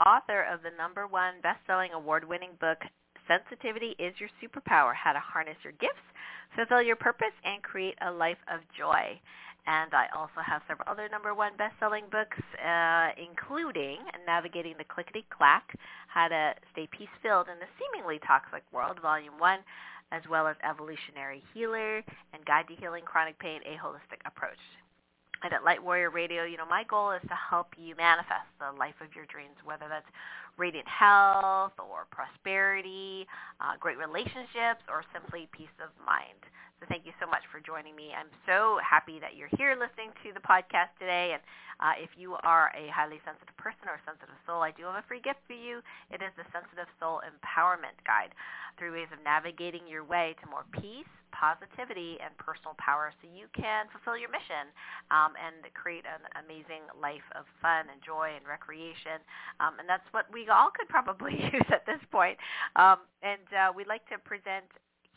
author of the number one best-selling award-winning book, Sensitivity is Your Superpower, How to Harness Your Gifts, Fulfill Your Purpose, and Create a Life of Joy. And I also have several other number one best-selling books, uh, including Navigating the Clickety-Clack, How to Stay Peace-Filled in a Seemingly Toxic World, Volume 1, as well as Evolutionary Healer and Guide to Healing Chronic Pain, A Holistic Approach. And at Light Warrior Radio, you know, my goal is to help you manifest the life of your dreams, whether that's radiant health or prosperity, uh, great relationships, or simply peace of mind. So thank you so much for joining me. I'm so happy that you're here listening to the podcast today. And uh, if you are a highly sensitive person or sensitive soul, I do have a free gift for you. It is the Sensitive Soul Empowerment Guide, three ways of navigating your way to more peace, positivity, and personal power so you can fulfill your mission um, and create an amazing life of fun and joy and recreation. Um, and that's what we all could probably use at this point. Um, and uh, we'd like to present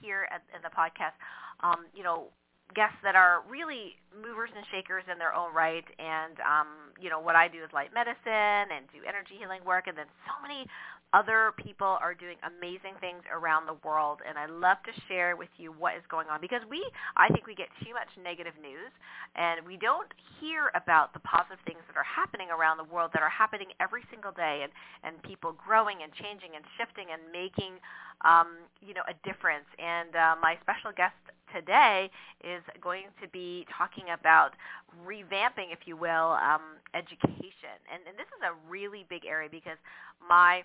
here at, in the podcast, um, you know, guests that are really movers and shakers in their own right. And um, you know, what I do is light medicine and do energy healing work, and then so many other people are doing amazing things around the world and I love to share with you what is going on because we I think we get too much negative news and we don't hear about the positive things that are happening around the world that are happening every single day and and people growing and changing and shifting and making um, you know a difference. And uh, my special guest today is going to be talking about revamping if you will um, education. And and this is a really big area because my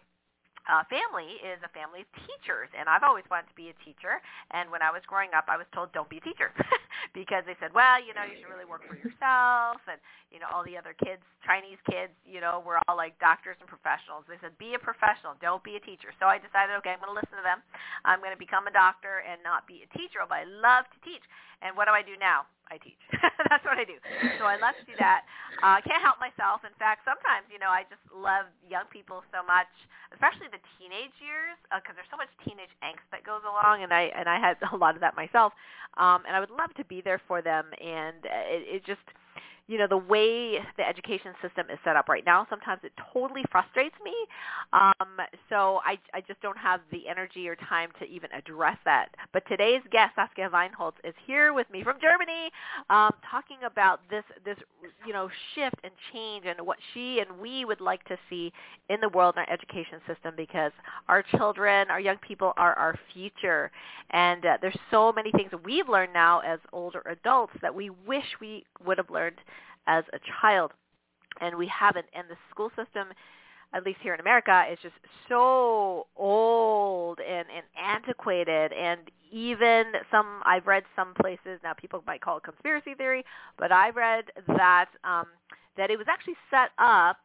uh, family is a family of teachers, and I've always wanted to be a teacher. And when I was growing up, I was told, "Don't be a teacher," because they said, "Well, you know, you should really work for yourself." And you know, all the other kids, Chinese kids, you know, were all like doctors and professionals. They said, "Be a professional, don't be a teacher." So I decided, okay, I'm going to listen to them. I'm going to become a doctor and not be a teacher, but I love to teach. And what do I do now? I teach. That's what I do. So I love to do that. I uh, can't help myself. In fact, sometimes, you know, I just love young people so much, especially the teenage years, because uh, there's so much teenage angst that goes along, and I and I had a lot of that myself. Um, and I would love to be there for them, and it, it just you know the way the education system is set up right now sometimes it totally frustrates me. Um, so I, I just don't have the energy or time to even address that. But today's guest saskia wienholz is here with me from germany um, talking about this this you know shift and change and what she and we would like to see in the world in our education system because our children our young people are our future. And uh, there's so many things we've learned now as older adults that we wish we would have learned as a child. And we haven't. And the school system, at least here in America, is just so old and, and antiquated. And even some, I've read some places, now people might call it conspiracy theory, but I've read that, um, that it was actually set up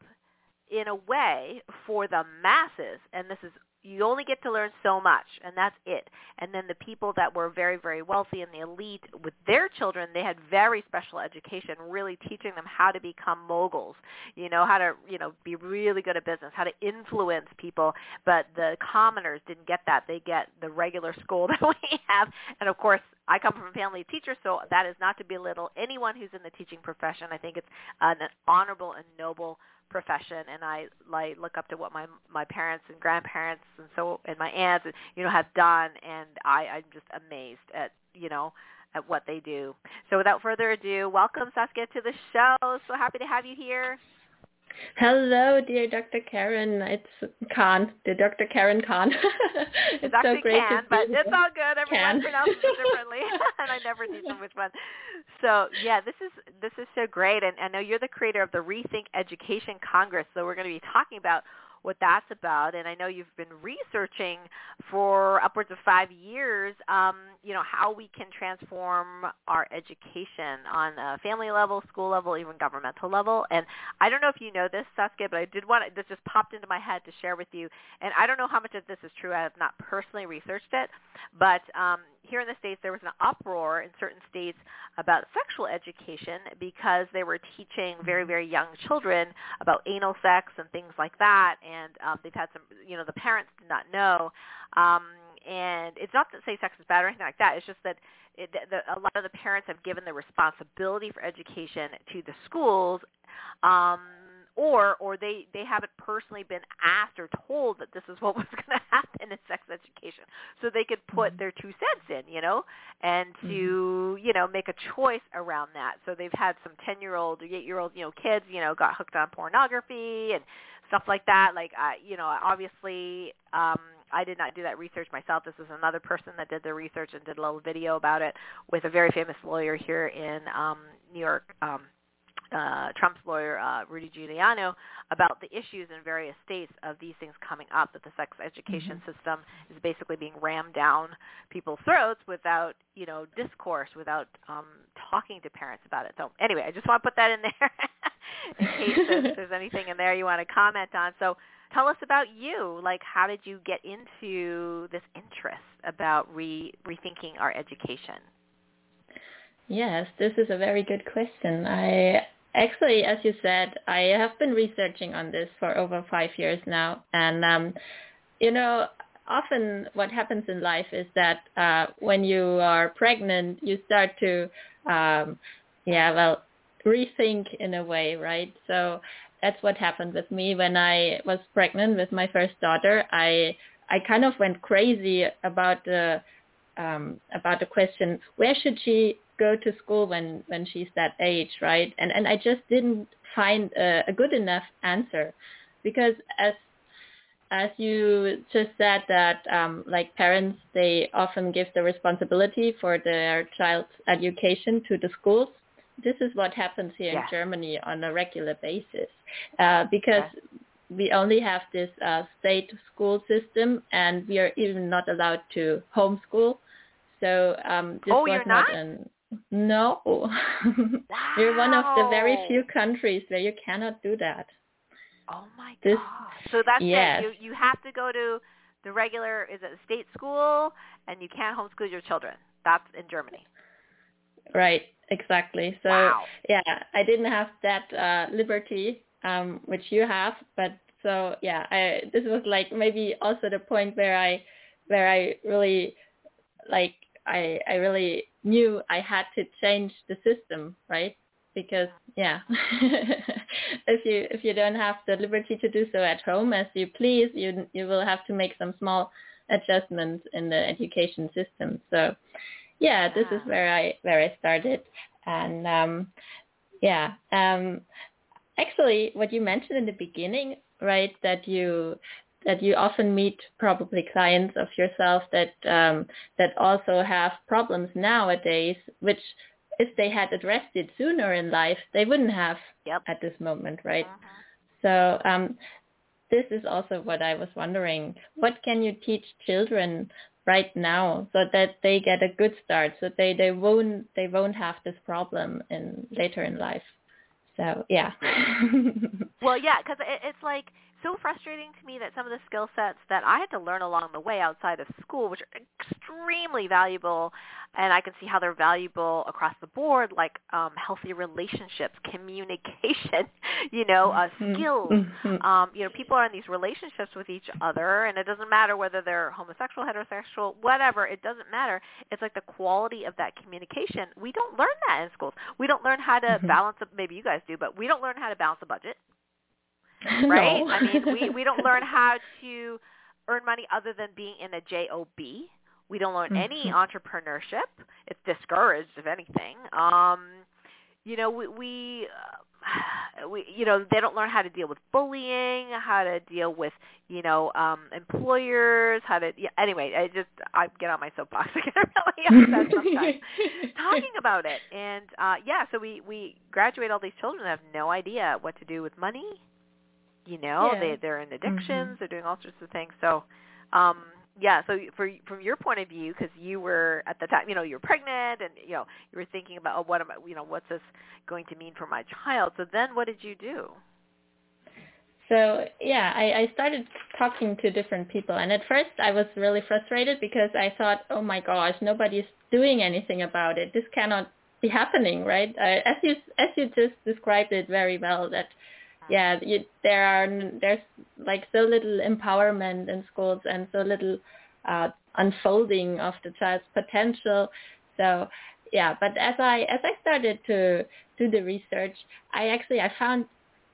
in a way for the masses, and this is you only get to learn so much and that's it. And then the people that were very very wealthy and the elite with their children they had very special education really teaching them how to become moguls you know how to you know be really good at business how to influence people. But the commoners didn't get that. They get the regular school that we have. And of course I come from a family of teachers, so that is not to belittle anyone who's in the teaching profession. I think it's an honorable and noble profession and I like look up to what my my parents and grandparents and so and my aunts you know have done and I I'm just amazed at you know at what they do. So without further ado, welcome Saskia to the show. So happy to have you here. Hello, dear Dr. Karen. It's Khan, the Dr. Karen Khan. it's, it's so great Can, but it's all good. Everyone Can. pronounces it differently, and I never them which one. So yeah, this is this is so great, and I know you're the creator of the Rethink Education Congress. So we're going to be talking about what that's about. And I know you've been researching for upwards of five years, um, you know, how we can transform our education on a family level, school level, even governmental level. And I don't know if you know this, Saskia, but I did want to, this just popped into my head to share with you. And I don't know how much of this is true. I have not personally researched it, but um, here in the States, there was an uproar in certain states about sexual education because they were teaching very, very young children about anal sex and things like that. And um, they've had some, you know, the parents did not know. Um, and it's not to say sex is bad or anything like that. It's just that it, the, a lot of the parents have given the responsibility for education to the schools um, or or they they haven't personally been asked or told that this is what was going to happen in sex education so they could put mm-hmm. their two cents in you know and to mm-hmm. you know make a choice around that so they've had some 10 year old or 8 year old you know kids you know got hooked on pornography and stuff like that like i you know obviously um I did not do that research myself. This is another person that did the research and did a little video about it with a very famous lawyer here in um, New York, um, uh, Trump's lawyer uh, Rudy Giuliani about the issues in various states of these things coming up. That the sex education mm-hmm. system is basically being rammed down people's throats without you know discourse, without um, talking to parents about it. So anyway, I just want to put that in there in case there's, there's anything in there you want to comment on. So tell us about you. Like, how did you get into this interest about re- rethinking our education? Yes, this is a very good question. I Actually, as you said, I have been researching on this for over five years now. And, um, you know, often what happens in life is that uh, when you are pregnant, you start to, um, yeah, well, rethink in a way, right? So that's what happened with me when I was pregnant with my first daughter. I I kind of went crazy about the um, about the question, where should she go to school when when she's that age, right? And and I just didn't find a, a good enough answer because as as you just said that um, like parents they often give the responsibility for their child's education to the schools this is what happens here yeah. in germany on a regular basis uh, because yeah. we only have this uh, state school system and we are even not allowed to homeschool so um, this oh, was you're not, not? an no. Wow. We're one of the very few countries where you cannot do that. Oh my this, god. So that's yes. it. You you have to go to the regular is it a state school and you can't homeschool your children. That's in Germany. Right, exactly. So wow. yeah, I didn't have that uh liberty um which you have, but so yeah, I this was like maybe also the point where I where I really like I I really knew I had to change the system, right? Because yeah, if you if you don't have the liberty to do so at home as you please, you you will have to make some small adjustments in the education system. So yeah, this is where I where I started, and um, yeah, um, actually, what you mentioned in the beginning, right, that you that you often meet probably clients of yourself that um, that also have problems nowadays, which if they had addressed it sooner in life, they wouldn't have yep. at this moment, right? Uh-huh. So um, this is also what I was wondering. What can you teach children right now so that they get a good start, so they, they won't they won't have this problem in later in life? So yeah. well, yeah, because it, it's like so frustrating to me that some of the skill sets that I had to learn along the way outside of school, which are extremely valuable, and I can see how they're valuable across the board, like um, healthy relationships, communication, you know, uh, mm-hmm. skills. Mm-hmm. Um, you know, people are in these relationships with each other, and it doesn't matter whether they're homosexual, heterosexual, whatever. It doesn't matter. It's like the quality of that communication. We don't learn that in schools. We don't learn how to mm-hmm. balance. A, maybe you guys do, but we don't learn how to balance a budget right? No. I mean, we we don't learn how to earn money other than being in a job. We don't learn any mm-hmm. entrepreneurship. It's discouraged, if anything. Um, you know, we we, uh, we you know they don't learn how to deal with bullying, how to deal with you know um, employers, how to yeah, anyway. I just I get on my soapbox. I get really upset sometimes talking about it. And uh, yeah, so we we graduate all these children that have no idea what to do with money, you know yeah. they they're in addictions mm-hmm. they're doing all sorts of things. So um yeah so for from your point of view because you were at the time you know you were pregnant and you know you were thinking about oh what am i you know what's this going to mean for my child? So then what did you do? So yeah I, I started talking to different people. And at first i was really frustrated because i thought oh my gosh nobody's doing anything about it. This cannot be happening right? Uh, as you as you just described it very well that yeah, you, there are there's like so little empowerment in schools and so little uh, unfolding of the child's potential. So yeah, but as I as I started to do the research, I actually I found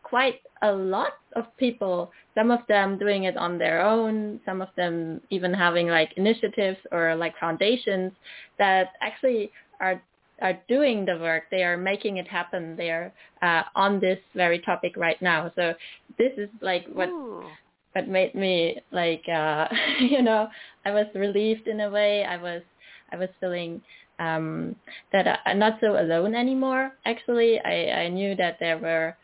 quite a lot of people, some of them doing it on their own, some of them even having like initiatives or like foundations that actually are are doing the work. They are making it happen. They are uh, on this very topic right now. So this is like what Ooh. what made me like uh, you know I was relieved in a way. I was I was feeling um, that I'm not so alone anymore. Actually, I, I knew that there were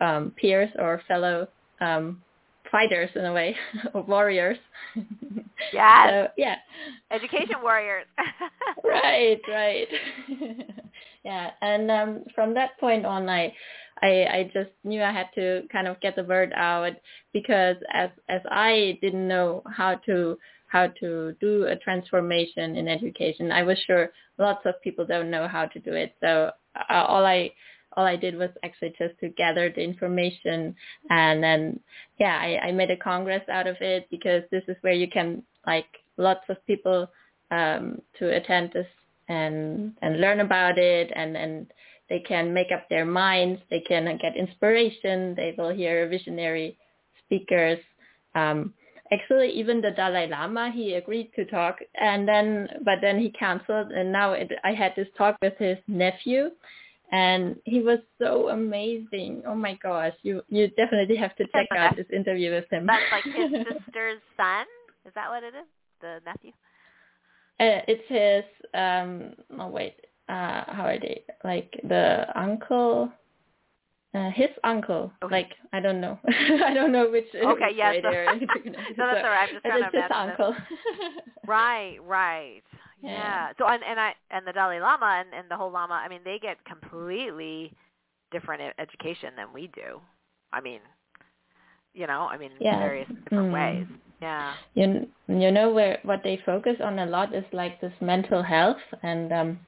um, peers or fellow um, fighters in a way, or warriors. Yes. so, yeah. Education warriors. right, right. yeah, and um, from that point on, I, I, I just knew I had to kind of get the word out because as as I didn't know how to how to do a transformation in education, I was sure lots of people don't know how to do it. So uh, all I all I did was actually just to gather the information and then yeah, I, I made a congress out of it because this is where you can like lots of people um, to attend this and and learn about it and and they can make up their minds, they can get inspiration, they will hear visionary speakers. Um, actually even the Dalai Lama he agreed to talk and then but then he canceled and now it, I had this talk with his nephew and he was so amazing. Oh my gosh, you you definitely have to check out this interview with him. That's like his sister's son. Is that what it is? The nephew? Uh, it's his um oh wait, uh how are they? Like the uncle uh, his uncle, Okay. like I don't know, I don't know which. Okay, yes. way they're- no, that's all right. I'm just trying to his uncle. Right, right. Yeah. Yeah. So and and I and the Dalai Lama and, and the whole Lama, I mean, they get completely different education than we do. I mean, you know, I mean, Yeah. various different Mm. ways. Yeah. you you know where what they focus on a lot is like this mental health and um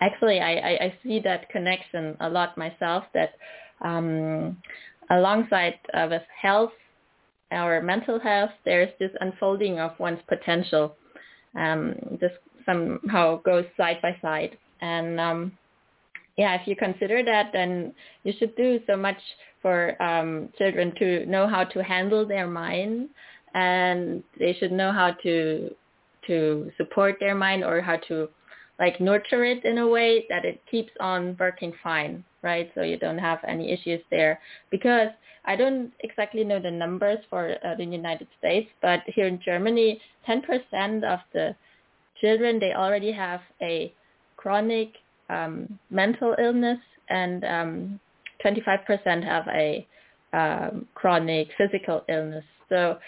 actually I, I, I see that connection a lot myself that um alongside uh, with health our mental health there's this unfolding of one's potential um this somehow goes side by side and um yeah if you consider that then you should do so much for um children to know how to handle their mind and they should know how to to support their mind or how to like nurture it in a way that it keeps on working fine, right? So you don't have any issues there. Because I don't exactly know the numbers for uh, the United States, but here in Germany, 10% of the children, they already have a chronic um, mental illness and um, 25% have a um, chronic physical illness. So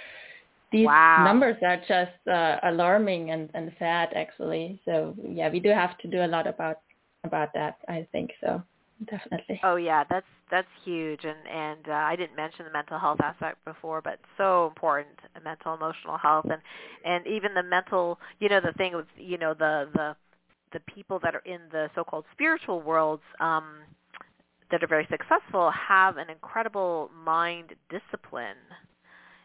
these Wow. numbers are just uh, alarming and, and sad actually. So yeah, we do have to do a lot about about that. I think so, definitely. Oh yeah, that's that's huge, and and uh, I didn't mention the mental health aspect before, but so important, mental emotional health, and and even the mental, you know, the thing with you know the the the people that are in the so-called spiritual worlds um, that are very successful have an incredible mind discipline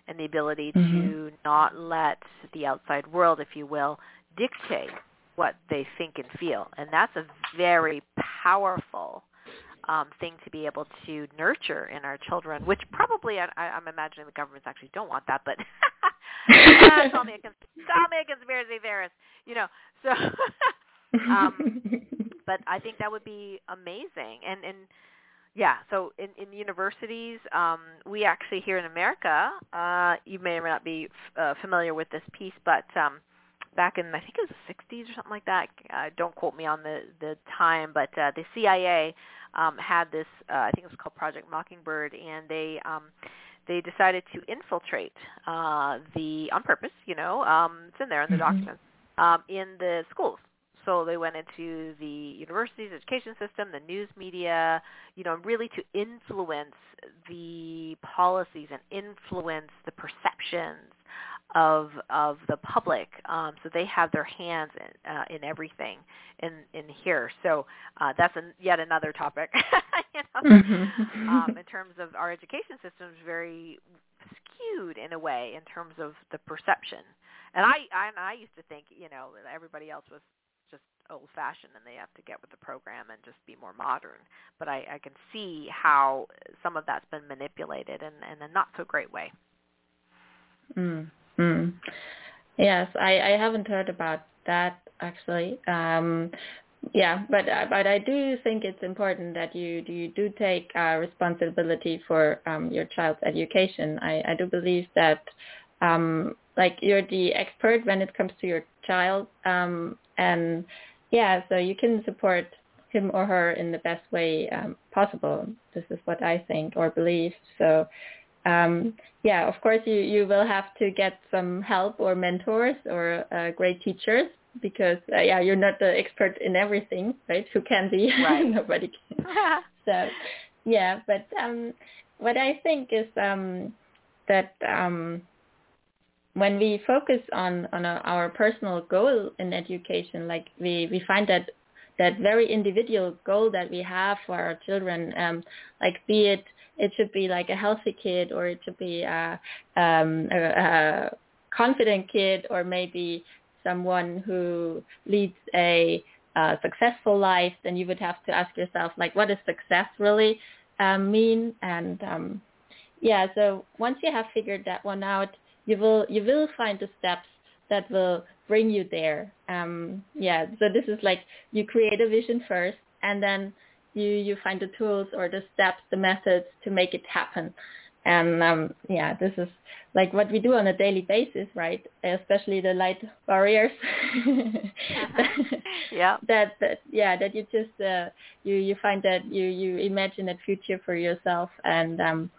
and the ability to Mhm. not let the outside world, if you will, dictate what they think and feel, and that's a very powerful um, thing to be able to nurture in our children, which probably I, I'm imagining the governments actually don't want that, but Ah, call me a call me a conspiracy theorist, you know. So, um, but I think that would be amazing, and and yeah. So in in universities, um, we actually here in America, uh, you may or may not be uh, familiar with this piece, but um, back in I think it was the 60s or something like that. Uh, don't quote me on the the time, but uh, the CIA um, had this. Uh, I think it was called Project Mockingbird, and they um, they decided to infiltrate uh, the on purpose. You know, um, it's in there in the Mhm. documents um, in the schools. So they went into the universities, education system, the news media, you know, really to influence the policies and influence the perceptions of of the public. Um, so they have their hands in, uh, in everything in in here. So uh, that's an, yet another topic. you know? Mhm. um, in terms of our education system is very skewed in a way in terms of the perception. And I, I I used to think, you know, that everybody else was just old fashioned and they have to get with the program and just be more modern. But I, I can see how some of that's been manipulated in, in a not so great way. Mm. Mm. Yes, I, I haven't heard about that actually. Um, yeah, but but I do think it's important that you you do take uh, responsibility for um, your child's education. I, I do believe that um, like you're the expert when it comes to your child, um, and yeah, so you can support him or her in the best way um, possible. This is what I think or believe. So um, yeah, of course you, you will have to get some help or mentors or uh, great teachers because uh, yeah, you're not the expert in everything, right? Who can be? Right. Nobody can. so yeah, but um, what I think is um, that um, when we focus on on a, our personal goal in education, like we we find that that very individual goal that we have for our children, um, like be it it should be like a healthy kid or it should be a, um, a, a confident kid or maybe someone who leads a uh, successful life, then you would have to ask yourself, like, what does success really um, mean? And um, yeah, so once you have figured that one out, you will you will find the steps that will bring you there. Um, yeah, so this is like you create a vision first, and then you you find the tools or the steps, the methods to make it happen. And um, yeah, this is like what we do on a daily basis, right? Especially the light warriors. yeah. That, that yeah, that you just uh, you you find that you you imagine that future for yourself and um,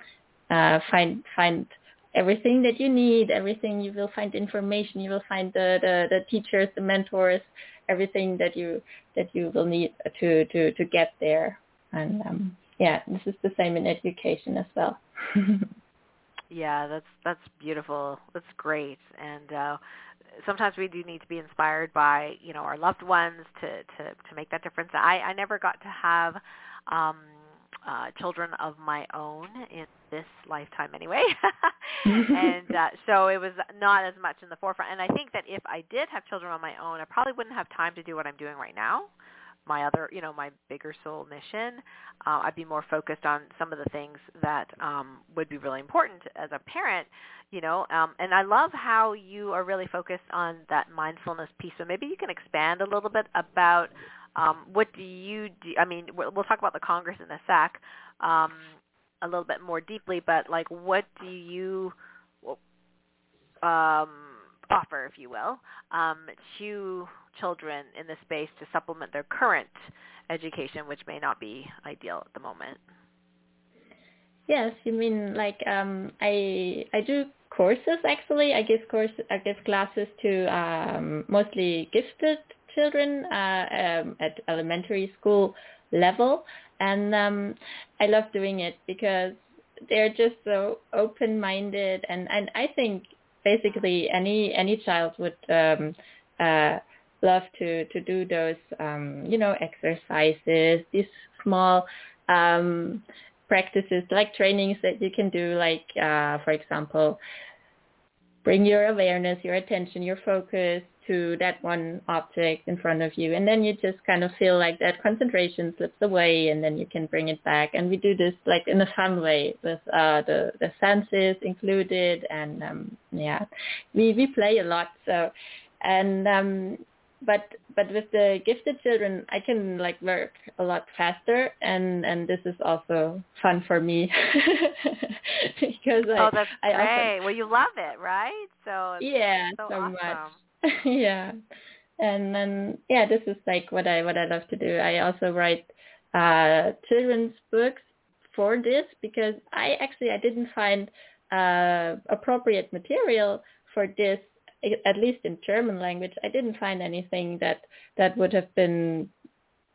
uh, find find everything that you need, everything you will find information, you will find the, the, the teachers, the mentors, everything that you that you will need to to to get there. And um, yeah, this is the same in education as well. yeah, that's that's beautiful. That's great. And uh, sometimes we do need to be inspired by you know our loved ones to to to make that difference. I I never got to have um uh, children of my own in this lifetime anyway. and uh, so it was not as much in the forefront. And I think that if I did have children on my own, I probably wouldn't have time to do what I'm doing right now. My other, you know, my bigger soul mission. Uh, I'd be more focused on some of the things that um, would be really important as a parent, you know. Um, and I love how you are really focused on that mindfulness piece. So maybe you can expand a little bit about um, what do you do? I mean, we'll, talk about the Congress in a sec um, a little bit more deeply, but like, what do you um, offer, if you will, um, to children in this space to supplement their current education, which may not be ideal at the moment? Yes, you mean like um, I I do courses actually. I give course I give classes to um, mostly gifted children uh, um, at elementary school level, and um, I love doing it because they're just so open-minded, and and I think basically any any child would um, uh, love to to do those um, you know exercises, these small um, practices like trainings that you can do, like uh, for example, bring your awareness, your attention, your focus to that one object in front of you and then you just kind of feel like that concentration slips away and then you can bring it back. And we do this like in a fun way with uh the the senses included and um yeah we we play a lot so and um but but with the gifted children i can like work a lot faster and and this is also fun for me. Because I, oh that's I great. Also, well you love it right? So yeah so, so awesome. much yeah. And then yeah this is like what i what i love to do. I also write uh children's books for this because i actually i didn't find uh appropriate material for this at least in german language. I didn't find anything that that would have been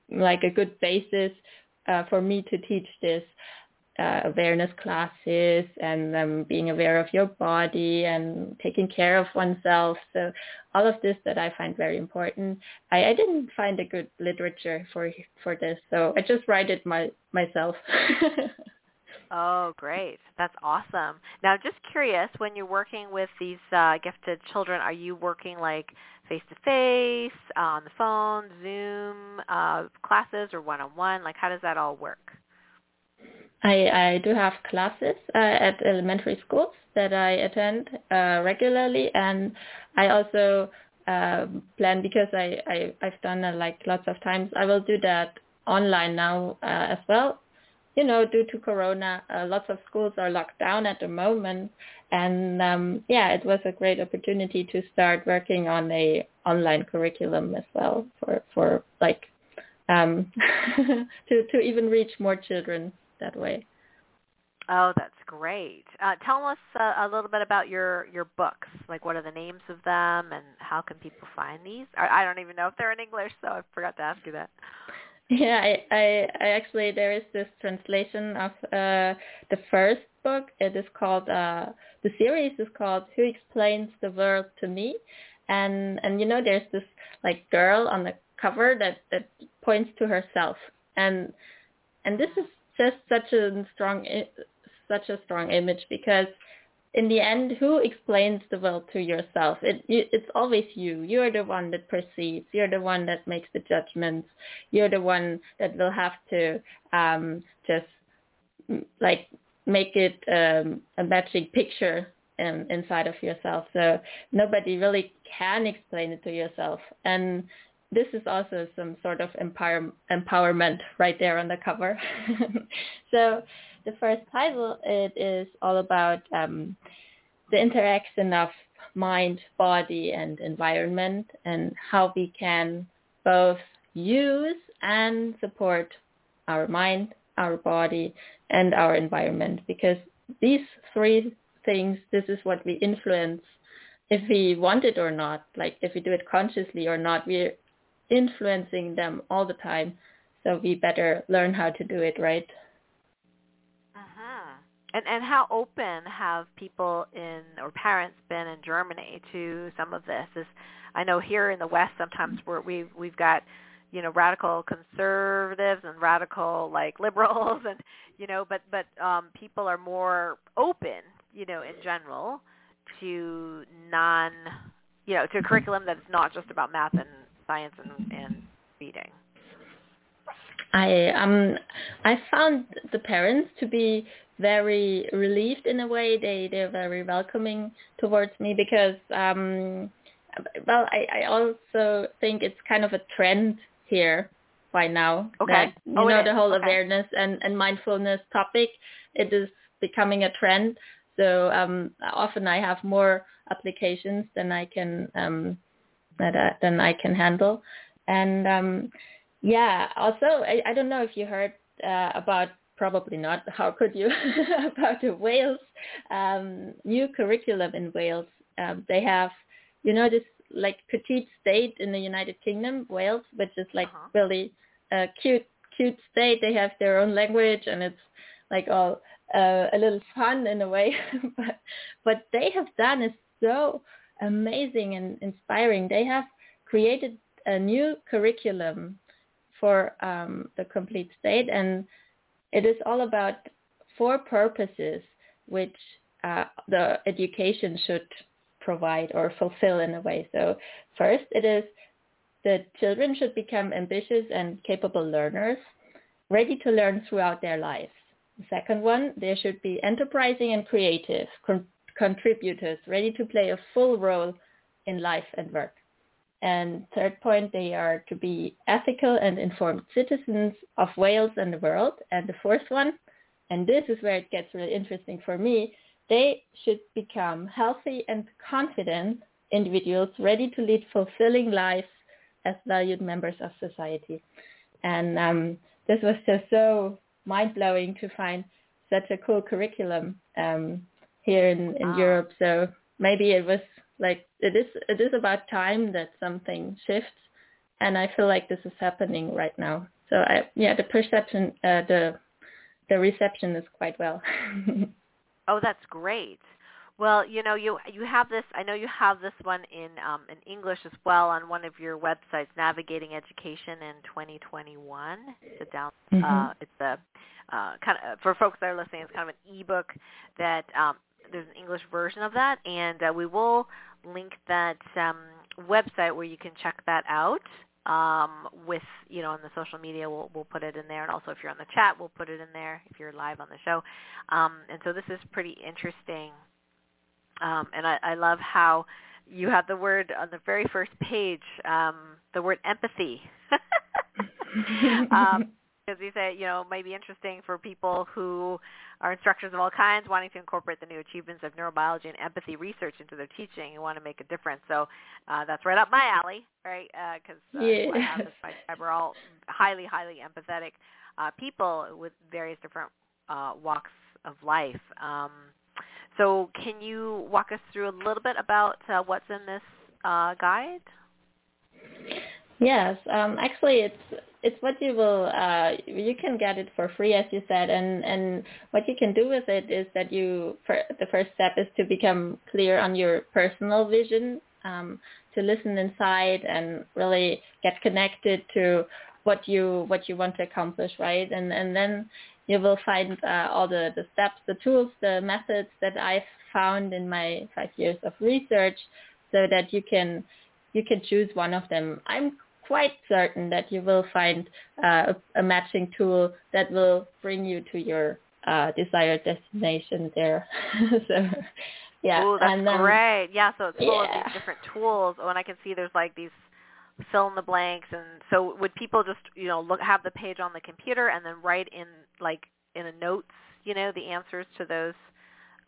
like a good basis uh, for me to teach this uh, awareness classes and um, being aware of your body and taking care of oneself. So all of this that I find very important. I, I didn't find a good literature for for this, so I just write it my myself. Oh, great. That's awesome. Now, just curious, when you're working with these uh, gifted children, are you working like face-to-face, on the phone, Zoom, uh, classes, or one-on-one? Like, how does that all work? I, I do have classes uh, at elementary schools that I attend uh, regularly, and I also uh, plan because I, I I've done it like lots of times. I will do that online now uh, as well. You know, due to Corona, uh, lots of schools are locked down at the moment, and um, yeah, it was a great opportunity to start working on a online curriculum as well for for like um, to to even reach more children that way. Oh, that's great. Uh, tell us uh, a little bit about your your books. Like, what are the names of them, and how can people find these? I, I don't even know if they're in English, so I forgot to ask you that. Yeah, I, I, I actually there is this translation of uh, the first book. It is called uh, the series is called Who Explains the World to Me, and and you know there's this like girl on the cover that that points to herself, and and this is just such a strong such a strong image because in the end, who explains the world to yourself? It, it's always you. You're the one that perceives. You're the one that makes the judgments. You're the one that will have to um, just like make it um, a matching picture in, inside of yourself. So nobody really can explain it to yourself. And this is also some sort of empower, empowerment right there on the cover. so the first title it is all about um, the interaction of mind, body, and environment, and how we can both use and support our mind, our body, and our environment. Because these three things, this is what we influence if we want it or not, like if we do it consciously or not, we're influencing them all the time. So we better learn how to do it right. Uh-huh. And and how open have people in or parents been in Germany to some of this? Is I know here in the West sometimes we're, we've we've got you know radical conservatives and radical like liberals and you know but but um people are more open you know in general to non you know to a curriculum that's not just about math and science and, and feeding? I um I found the parents to be very relieved in a way. They they're very welcoming towards me because um well I, I also think it's kind of a trend here by now. Okay. That, you oh, know the whole okay. awareness and, and mindfulness topic. It is becoming a trend. So um often I have more applications than I can um that uh, than I can handle. And um, yeah, also I, I don't know if you heard uh, about probably not. How could you about the Wales um, new curriculum in Wales? Um, they have you know this like petite state in the United Kingdom, Wales, which is like uh-huh. really a cute cute state. They have their own language and it's like all uh, a little fun in a way. but what they have done is so amazing and inspiring. They have created a new curriculum for um, the complete state, and it is all about four purposes which uh, the education should provide or fulfill in a way. So first, it is the children should become ambitious and capable learners, ready to learn throughout their lives. The second one, they should be enterprising and creative, contributors ready to play a full role in life and work. And third point, they are to be ethical and informed citizens of Wales and the world. And the fourth one, and this is where it gets really interesting for me, they should become healthy and confident individuals ready to lead fulfilling lives as valued members of society. And um, this was just so mind-blowing to find such a cool curriculum um, here in, in wow. Europe. So maybe it was like it is it is about time that something shifts, and I feel like this is happening right now. So I yeah, the perception uh, the the reception is quite well. oh, that's great. Well, you know, you you have this. I know you have this one in um, in English as well on one of your websites, Navigating Education in 2021. It's a down. Mm-hmm. Uh, it's a uh, kind of for folks that are listening. It's kind of an ebook that um, there's an English version of that, and uh, we will link that um, website where you can check that out um, with you know on the social media. We'll we'll put it in there and also if you're on the chat we'll put it in there if you're live on the show. Um, and so this is pretty interesting. Um, and I, I love how you have the word on the very first page um, the word empathy. Um, because you say, you know, it might be interesting for people who are instructors of all kinds wanting to incorporate the new achievements of neurobiology and empathy research into their teaching and want to make a difference. So uh, that's right up my alley, right? Because uh, uh, yeah. I have this my We're all highly, highly empathetic uh, people with various different uh, walks of life. Um, so can you walk us through a little bit about uh, what's in this uh, guide? Yes, um, actually, it's it's what you will uh, you can get it for free, as you said, and and what you can do with it is that you the first step is to become clear on your personal vision, um, to listen inside and really get connected to what you what you want to accomplish, right? And and then you will find uh, all the the steps, the tools, the methods that I've found in my five years of research, so that you can you can choose one of them. I'm quite certain that you will find uh, a, a, matching tool that will bring you to your uh, desired destination there. so, yeah. Ooh, that's and, um, great. Yeah, so it's full yeah. of these different tools. Oh, and I can see there's like these fill in the blanks. And so would people just, you know, look have the page on the computer and then write in like in a notes, you know, the answers to those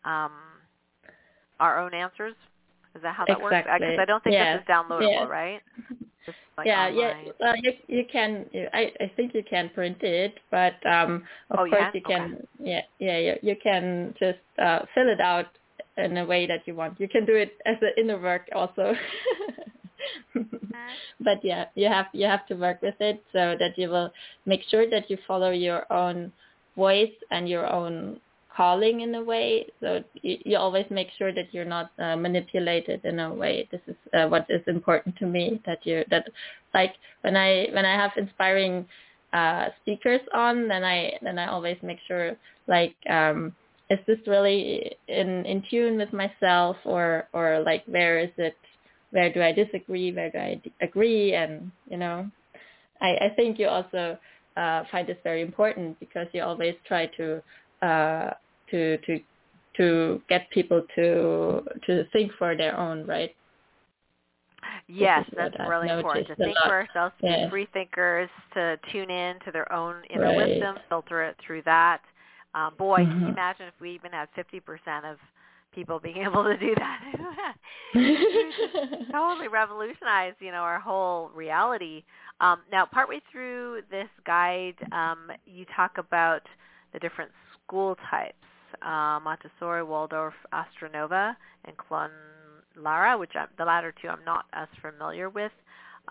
um, our own answers? Is that how that exactly. works? Because I don't think yeah. this is downloadable, yeah. right? Like yeah, online. yeah. Well, you you can. You, I I think you can print it, but um, of oh, course you can. Okay. Yeah, yeah, yeah. You can just uh, fill it out in a way that you want. You can do it as an inner work also. but yeah, you have you have to work with it so that you will make sure that you follow your own voice and your own calling in a way. So you, always make sure that you're not uh, manipulated in a way. This is uh, what is important to me. That you that like when I when I have inspiring uh, speakers on, then I then I always make sure like um, is this really in in tune with myself or or like where is it where do I disagree where do I agree and you know I I think you also uh, find this very important because you always try to uh, to to to get people to to think for their own, right? Yes, that's really important to think for ourselves, to yeah. be free thinkers, to tune in to their own inner right. wisdom, filter it through that. Um, boy, mm-hmm. can you mm-hmm. imagine if we even had 50% of people being able to do that? totally revolutionize, you know, our whole reality. Um, now, partway through this guide, um, you talk about the different school types uh, Montessori, Waldorf, Astra Nova, and Clonlara, which I'm, the latter two I'm not as familiar with.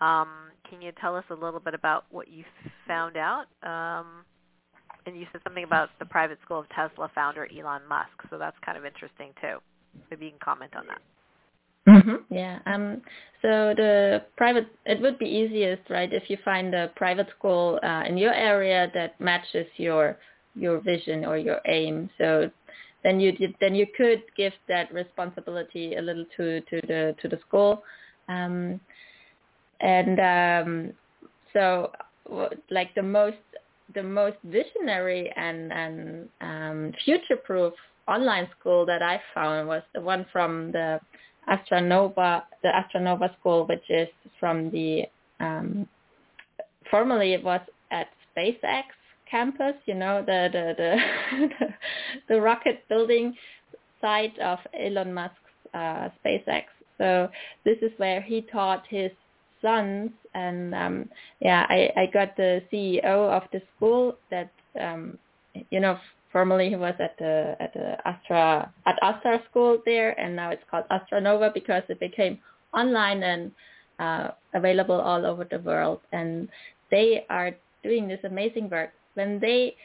Um, can you tell us a little bit about what you found out? Um, and you said something about the private school of Tesla founder Elon Musk, so that's kind of interesting too. Maybe you can comment on that. Mm-hmm. Yeah. Um, so the private, it would be easiest, right, if you find a private school uh, in your area that matches your your vision or your aim. So then you then you could give that responsibility a little to to the to the school, um, and um, so like the most the most visionary and and um, future proof online school that I found was the one from the Astra Nova the Astra Nova school, which is from the um, formerly it was at SpaceX campus, you know, the the the, the rocket building site of Elon Musk's uh, SpaceX. So this is where he taught his sons, and um, yeah, I, I got the CEO of the school that um, you know formerly he was at the at the Astra at Astra school there, and now it's called Astra Nova because it became online and uh, available all over the world, and they are doing this amazing work when they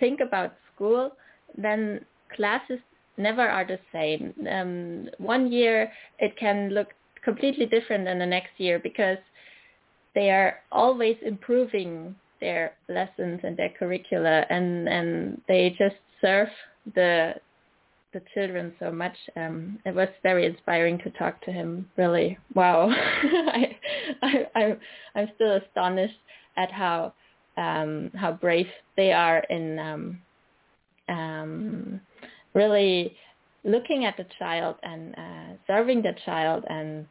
think about school, then classes never are the same. Um, one year it can look completely different than the next year because they are always improving their lessons and their curricula and, and they just serve the the children so much. Um, it was very inspiring to talk to him. Really, wow! I, I, I'm I'm still astonished at how um, how brave they are in um, um, really looking at the child and uh, serving the child and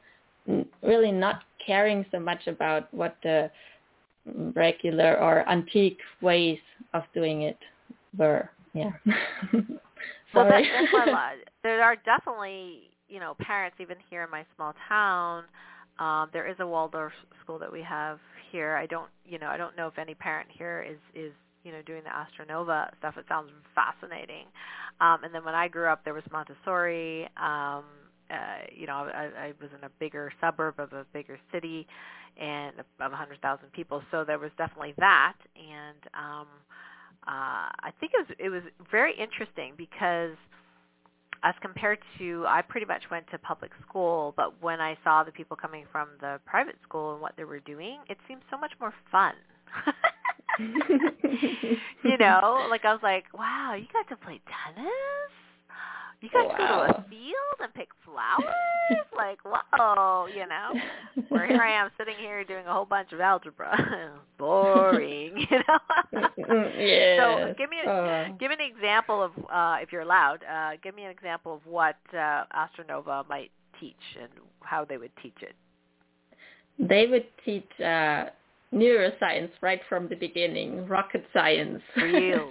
really not caring so much about what the regular or antique ways of doing it were. Yeah. well, that, that's. There are definitely, you know, parents even here in my small town. Um, there is a Waldorf school that we have here. I don't, you know, I don't know if any parent here is is you know doing the Astra Nova stuff. It sounds fascinating. Um, and then when I grew up, there was Montessori. Um, uh, you know, I, I was in a bigger suburb of a bigger city, and of 100,000 people. So there was definitely that, and um, uh, I think it was it was very interesting because as compared to I pretty much went to public school, but when I saw the people coming from the private school and what they were doing, it seemed so much more fun. you know, like I was like, wow, you got to play tennis? You guys wow. go to a field and pick flowers? like, whoa, you know? Where here I am sitting here doing a whole bunch of algebra. Boring, you know? yeah. So give me a, uh. give me an example of, uh, if you're allowed, uh, give me an example of what uh, Astra Nova might teach and how they would teach it. They would teach uh, neuroscience right from the beginning, rocket science. Really?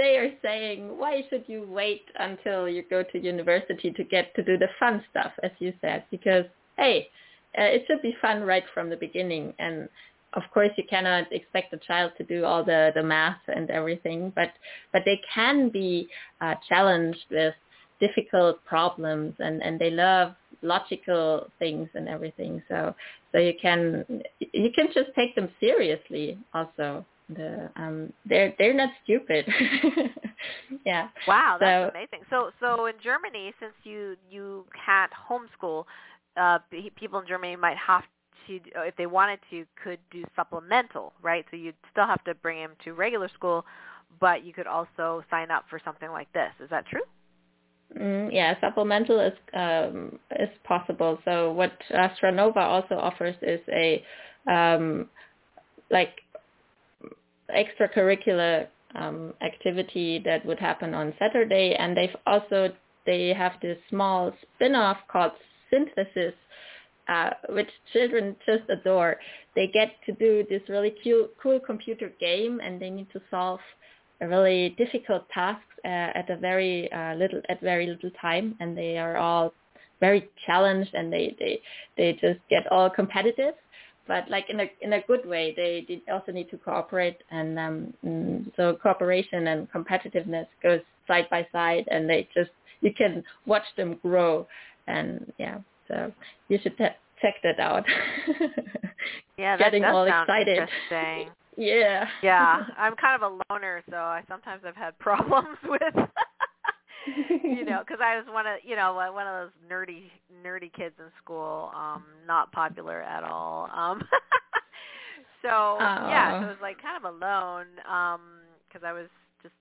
They are saying, why should you wait until you go to university to get to do the fun stuff, as you said? Because, hey, uh, it should be fun right from the beginning. And of course, you cannot expect a child to do all the, the math and everything, but, but they can be uh, challenged with difficult problems and, and they love logical things and everything. So, so you can, you can just take them seriously also the um they're they're not stupid. Yeah. Wow that's so, amazing. So so in germany since you you can't homeschool uh people in germany might have to if they wanted to could do supplemental right? So you'd still have to bring him to regular school but you could also sign up for something like this. Is that true? Mm, yeah, supplemental is um, is possible. So what Astra Nova also offers is a um, like extracurricular um, activity that would happen on Saturday, and they've also they have this small spin-off called Synthesis, uh, which children just adore. They get to do this really cute, cool computer game, and they need to solve really difficult tasks uh, at a very uh, little at very little time, and they are all very challenged, and they they they just get all competitive but like in a in a good way. They, they also need to cooperate, and um, mm, so cooperation and competitiveness goes side by side, and they just you can watch them grow, and yeah, so you should te- check that out. yeah, that getting does all sound excited. Interesting. yeah. Yeah, I'm kind of a loner, so I sometimes I've had problems with you know, because I was one of you know one of those nerdy nerdy kids in school, um, not popular at all. Um, so yeah, so it was like kind of alone because um, I was just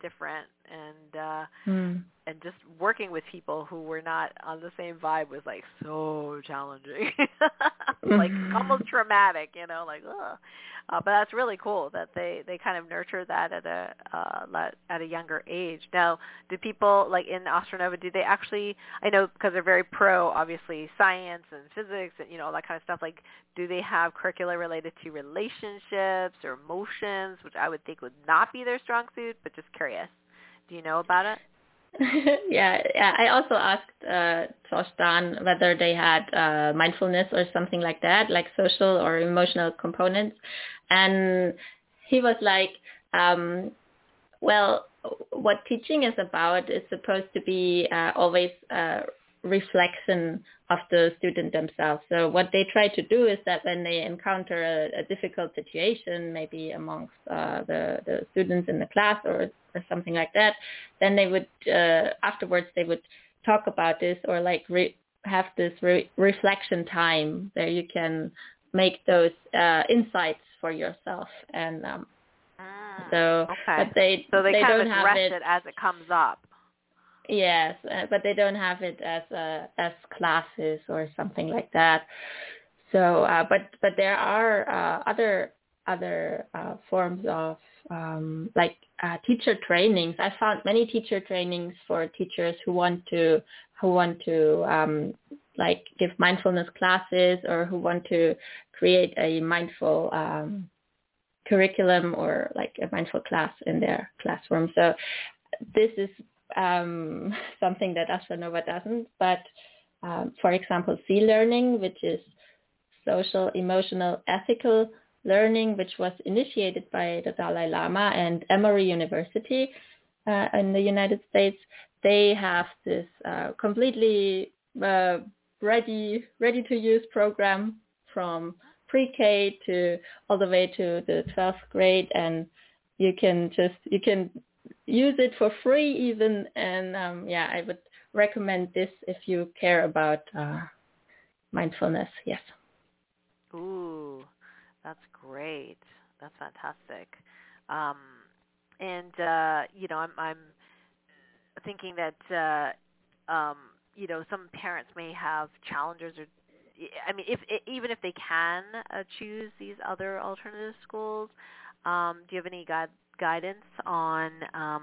different and uh, mm. And just working with people who were not on the same vibe was like so challenging, like almost traumatic, you know, like ugh. Uh, but that's really cool that they they kind of nurture that at a uh, at a younger age. Now, do people like in Astra Nova? Do they actually? I know because they're very pro, obviously, science and physics and you know all that kind of stuff. Like, do they have curricula related to relationships or emotions, which I would think would not be their strong suit? But just curious. Do you know about it? yeah, yeah, I also asked uh, Josh Dahn whether they had uh, mindfulness or something like that, like social or emotional components, and he was like, um, "Well, what teaching is about is supposed to be uh, always uh, reflection of the student themselves. So what they try to do is that when they encounter a, a difficult situation, maybe amongst uh, the, the students in the class or, or something like that, then they would, uh, afterwards they would talk about this or like re- have this re- reflection time where you can make those uh, insights for yourself. And um, Ah, so, okay. but they so they they kind don't of address it. it as it comes up. Yes, uh, but they don't have it as uh, as classes or something like that. So, uh, but but there are uh, other other uh, forms of um, like teacher trainings. I found many teacher trainings for teachers who want to who want to um, like give mindfulness classes or who want to create a mindful um, curriculum or like a mindful class in their classroom. So this is um, something that Astra Nova doesn't. But um, for example, SEE Learning, which is social, emotional, ethical learning, which was initiated by the Dalai Lama and Emory University uh, in the United States, they have this uh, completely uh, ready ready to use program from pre-K to all the way to the 12th grade, and you can just you can use it for free even. And um, yeah, I would recommend this if you care about uh, mindfulness. Yes. Ooh, that's great. That's fantastic. Um, and uh, you know, I'm I'm thinking that uh, um, you know some parents may have challenges or I mean, if even if they can uh, choose these other alternative schools, um, do you have any guide, guidance on, um,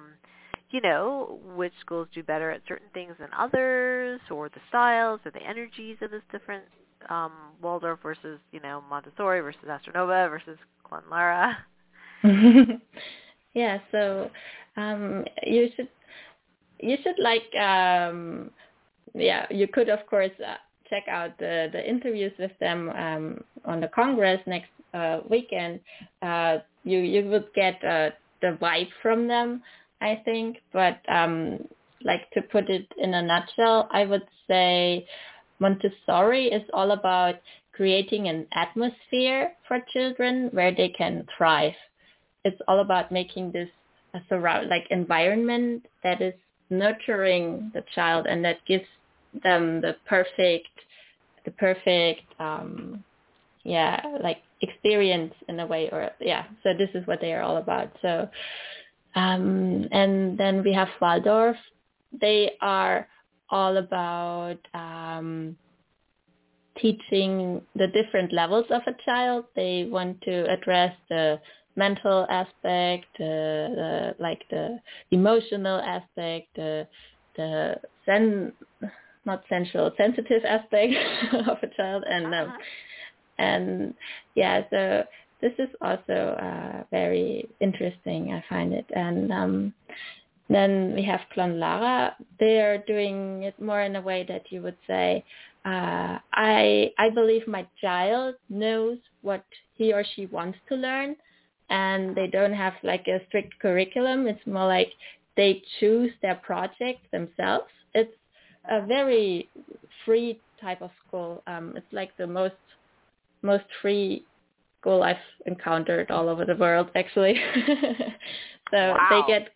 you know, which schools do better at certain things than others, or the styles or the energies of this different um, Waldorf versus, you know, Montessori versus Astra Nova versus Clonlara? yeah, so um, you should you should like um, yeah you could of course. Uh, check out the, the interviews with them um, on the Congress next uh, weekend, uh, you you would get uh, the vibe from them, I think. But um, like to put it in a nutshell, I would say Montessori is all about creating an atmosphere for children where they can thrive. It's all about making this a surround like environment that is nurturing the child and that gives them the perfect the perfect um yeah like experience in a way or yeah so this is what they are all about. So um and then we have Waldorf. They are all about um teaching the different levels of a child. They want to address the mental aspect uh, the like the emotional aspect the the sen not sensual, sensitive aspect of a child, and um, uh-huh. And yeah, so this is also uh, very interesting. I find it, and um, then we have Clonlara. They are doing it more in a way that you would say, uh, I I believe my child knows what he or she wants to learn, and they don't have like a strict curriculum. It's more like they choose their project themselves. It's a very free type of school. Um, it's like the most most free school I've encountered all over the world, actually. so wow. they get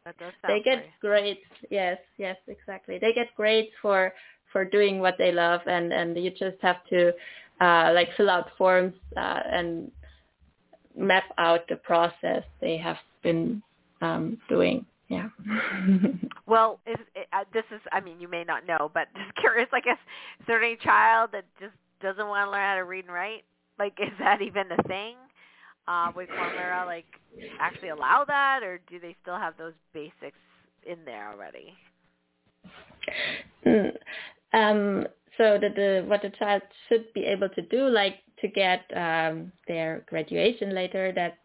they get grades. Yes, yes, exactly. They get grades for for doing what they love, and and you just have to uh, like fill out forms uh, and map out the process they have been um, doing yeah. well, is, uh, this is, I mean, you may not know, but just curious, I guess, is there any child that just doesn't want to learn how to read and write? Like, is that even a thing? Uh, would Clonlara, like, actually allow that, or do they still have those basics in there already? Mm, um, so that the what the child should be able to do, like to get um, their graduation later, that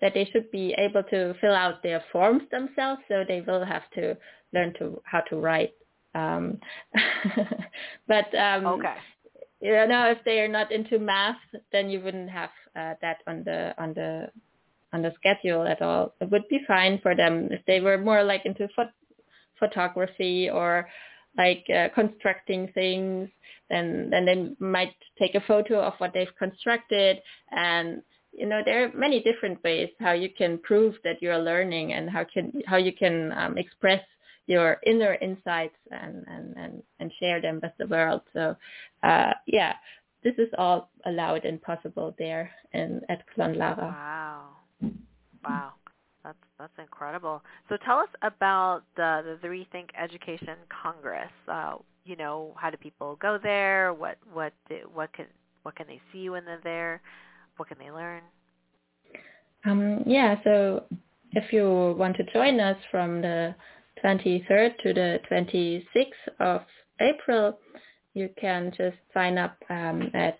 that they should be able to fill out their forms themselves, so they will have to learn to how to write. Um, but um, okay. You know, if they are not into math, then you wouldn't have uh, that on the on the on the schedule at all. It would be fine for them if they were more like into phot- photography or like uh, constructing things. Then then they might take a photo of what they've constructed, and you know there are many different ways how you can prove that you're learning and how can how you can um, express your inner insights and, and, and, and share them with the world. So uh, yeah, this is all allowed and possible there in at Clonlara. Wow. Wow. That's that's incredible. So tell us about the the Rethink Education Congress. Uh, you know, how do people go there? What what what can what can they see when they're there? What can they learn? Um, yeah, so if you want to join us from the 23rd to the 26th of April, you can just sign up um, at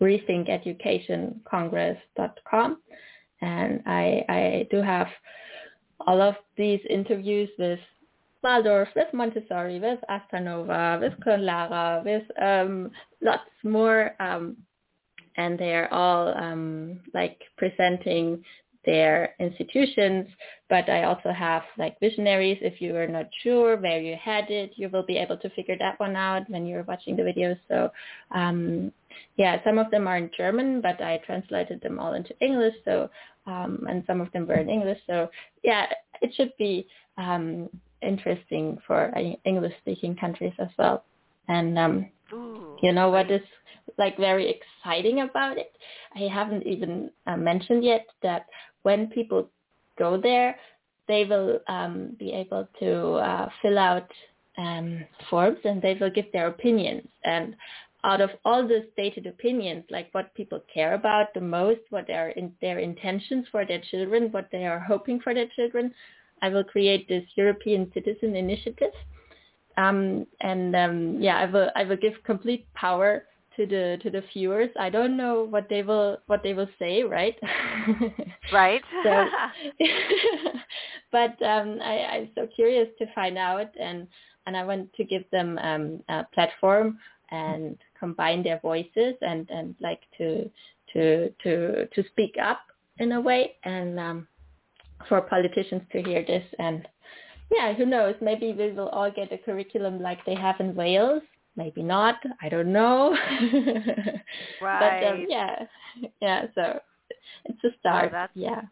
rethinkeducationcongress.com. And I, I do have all of these interviews with Waldorf, with Montessori, with Astra Nova, with Clonlara, with um, lots more. Um, and they're all um, like presenting their institutions, but I also have like visionaries. If you are not sure where you're headed, you will be able to figure that one out when you're watching the videos. So um, yeah, some of them are in German, but I translated them all into English. So um, and some of them were in English. So yeah, it should be um, interesting for English-speaking countries as well. And um, Ooh, you know what is like very exciting about it? I haven't even uh, mentioned yet that when people go there, they will um, be able to uh, fill out um, forms and they will give their opinions. And out of all the stated opinions, like what people care about the most, what are in their intentions for their children, what they are hoping for their children, I will create this European Citizen Initiative. Um, and um, yeah, I will I will give complete power to the to the viewers. I don't know what they will what they will say, right? right. so, but um, I, I'm so curious to find out, and and I want to give them um, a platform and combine their voices and and like to to to to speak up in a way and um, for politicians to hear this and yeah, who knows? Maybe we will all get a curriculum like they have in Wales maybe not. I don't know. right. But um, yeah, yeah. So it's a start. Oh, yeah.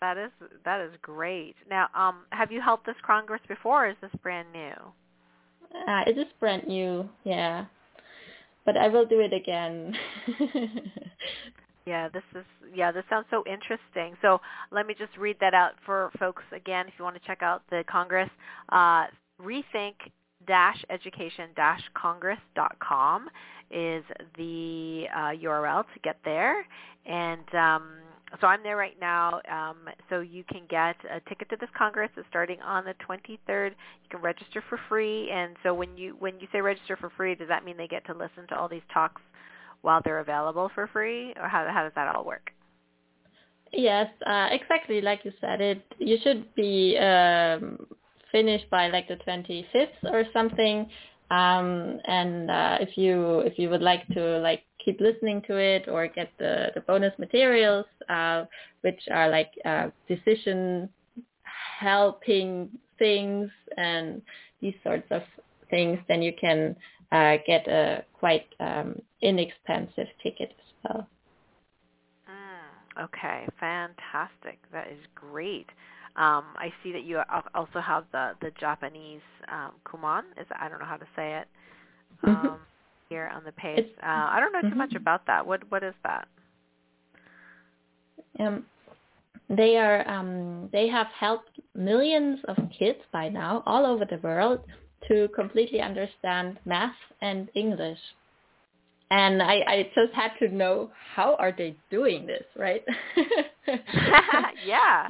That is that is great. Now, um, have you helped this Congress before? or Is this brand new? Uh, it is brand new. Yeah. But I will do it again. yeah, this is yeah, this sounds so interesting. So let me just read that out for folks again. If you want to check out the Congress, uh, rethink education-congress.com is the uh, URL to get there. And um, so I'm there right now. Um, so you can get a ticket to this congress. It's starting on the 23rd. You can register for free. And so when you when you say register for free, does that mean they get to listen to all these talks while they're available for free, or how how does that all work? Yes, uh, exactly like you said. It you should be um, finished by like the 25th or something. Um, and uh, if you if you would like to like keep listening to it or get the, the bonus materials, uh, which are like uh, decision helping things and these sorts of things, then you can uh, get a quite um, inexpensive ticket as well. Mm, okay, fantastic. That is great. Um, I see that you also have the the Japanese um, kumon. Is I don't know how to say it mm-hmm. um, here on the page. Uh, I don't know too mm-hmm. much about that. What what is that? Um, they are um, they have helped millions of kids by now all over the world to completely understand math and English and I, I just had to know how are they doing this, right? yeah,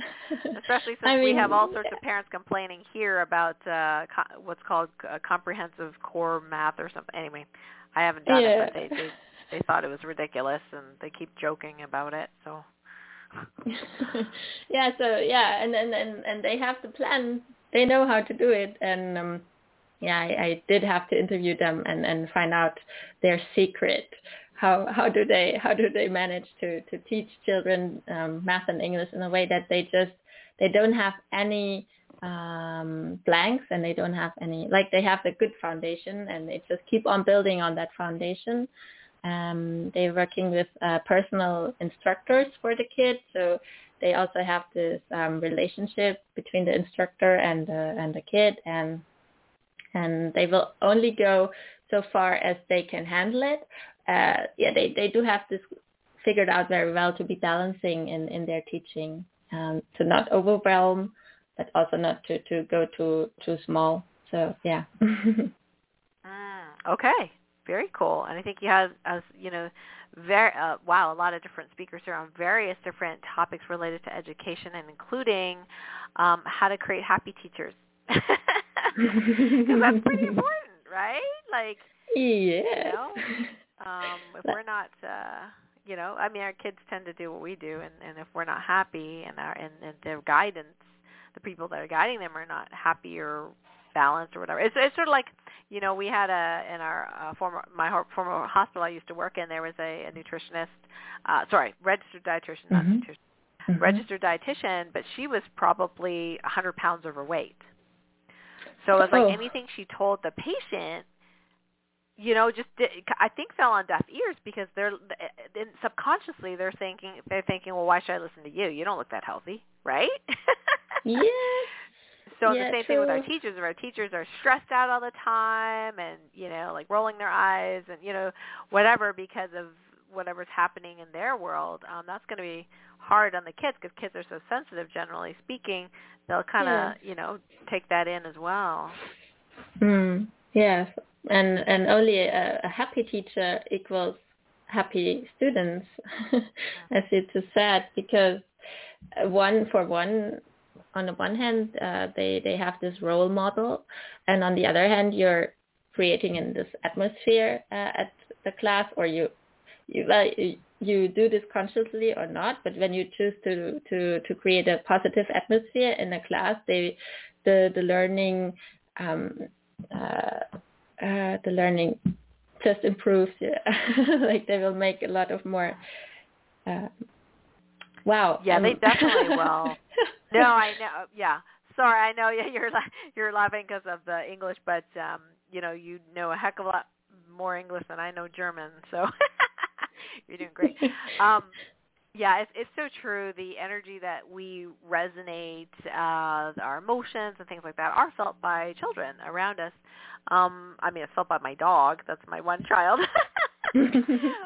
especially since I mean, we have all sorts yeah. of parents complaining here about uh, co- what's called uh, comprehensive core math or something. Anyway, I haven't done yeah. it, but they, they they thought it was ridiculous, and they keep joking about it. So. yeah. So yeah, and and and and they have the plan. They know how to do it, and um yeah, I, I did have to interview them and, and find out their secret. How how do they how do they manage to to teach children um, math and English in a way that they just they don't have any um, blanks and they don't have any like they have the good foundation and they just keep on building on that foundation. Um, they're working with uh, personal instructors for the kids, so they also have this um, relationship between the instructor and the and the kid, and and they will only go so far as they can handle it. Uh, yeah, they they do have this figured out very well to be balancing in in their teaching, um, to not overwhelm, but also not to to go too too small. So yeah. mm, okay, very cool. And I think you have, as you know, very uh, wow, a lot of different speakers here on various different topics related to education, and including um, how to create happy teachers. Because that's pretty important, right? Like, yeah. You know, um, if we're not, uh, you know, I mean, our kids tend to do what we do, and, and if we're not happy, and our and, and their guidance, the people that are guiding them are not happy or balanced or whatever. It's it's sort of like you know we had a in our uh, former my former hospital I used to work in there was a, a nutritionist, uh, sorry registered dietitian mm-hmm. not nutritionist, mm-hmm. registered dietitian, but she was probably a 100 pounds overweight. So it was like oh. anything she told the patient, you know, just did, I think fell on deaf ears because they're eh, then subconsciously they're thinking they're thinking, well, why should I listen to you? You don't look that healthy, right? yes. So yeah, the same true. thing with our teachers. If our teachers are stressed out all the time and you know, like rolling their eyes and you know, whatever because of whatever's happening in their world, um, that's going to be hard on the kids because kids are so sensitive, generally speaking. They'll kind of yeah. you know take that in as well. Mm, yes, and and only a, a happy teacher equals happy students, as you just said, because one for one on the one hand, uh, they they have this role model, and on the other hand, you're creating in this atmosphere uh, at the class, or you you well, you do this consciously or not, but when you choose to to to create a positive atmosphere in a class, they the the learning um, uh, uh, the learning just improves. Yeah. like they will make a lot of more. Uh, wow. Yeah, um, they definitely will. no, I know. Yeah. Sorry, I know you're you're laughing because of the English, but um, you know you know a heck of a lot more English than I know German, so you're doing great. Um, yeah, it's it's so true. The energy that we resonate, uh, our emotions and things like that are felt by children around us. Um, I mean, it's felt by my dog. That's my one child.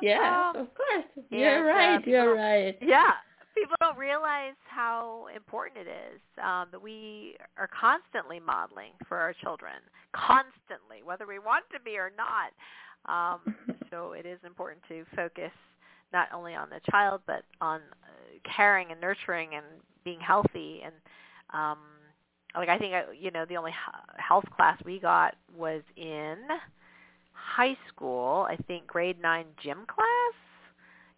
yeah, um, of course. You're and, right. Uh, you're right. Yeah, people don't realize how important it is um, that we are constantly modeling for our children, constantly, whether we want to be or not. Um, so it is important to focus not only on the child but on uh, caring and nurturing and being healthy and um, like I think uh, you know the only health class we got was in high school. I think grade nine gym class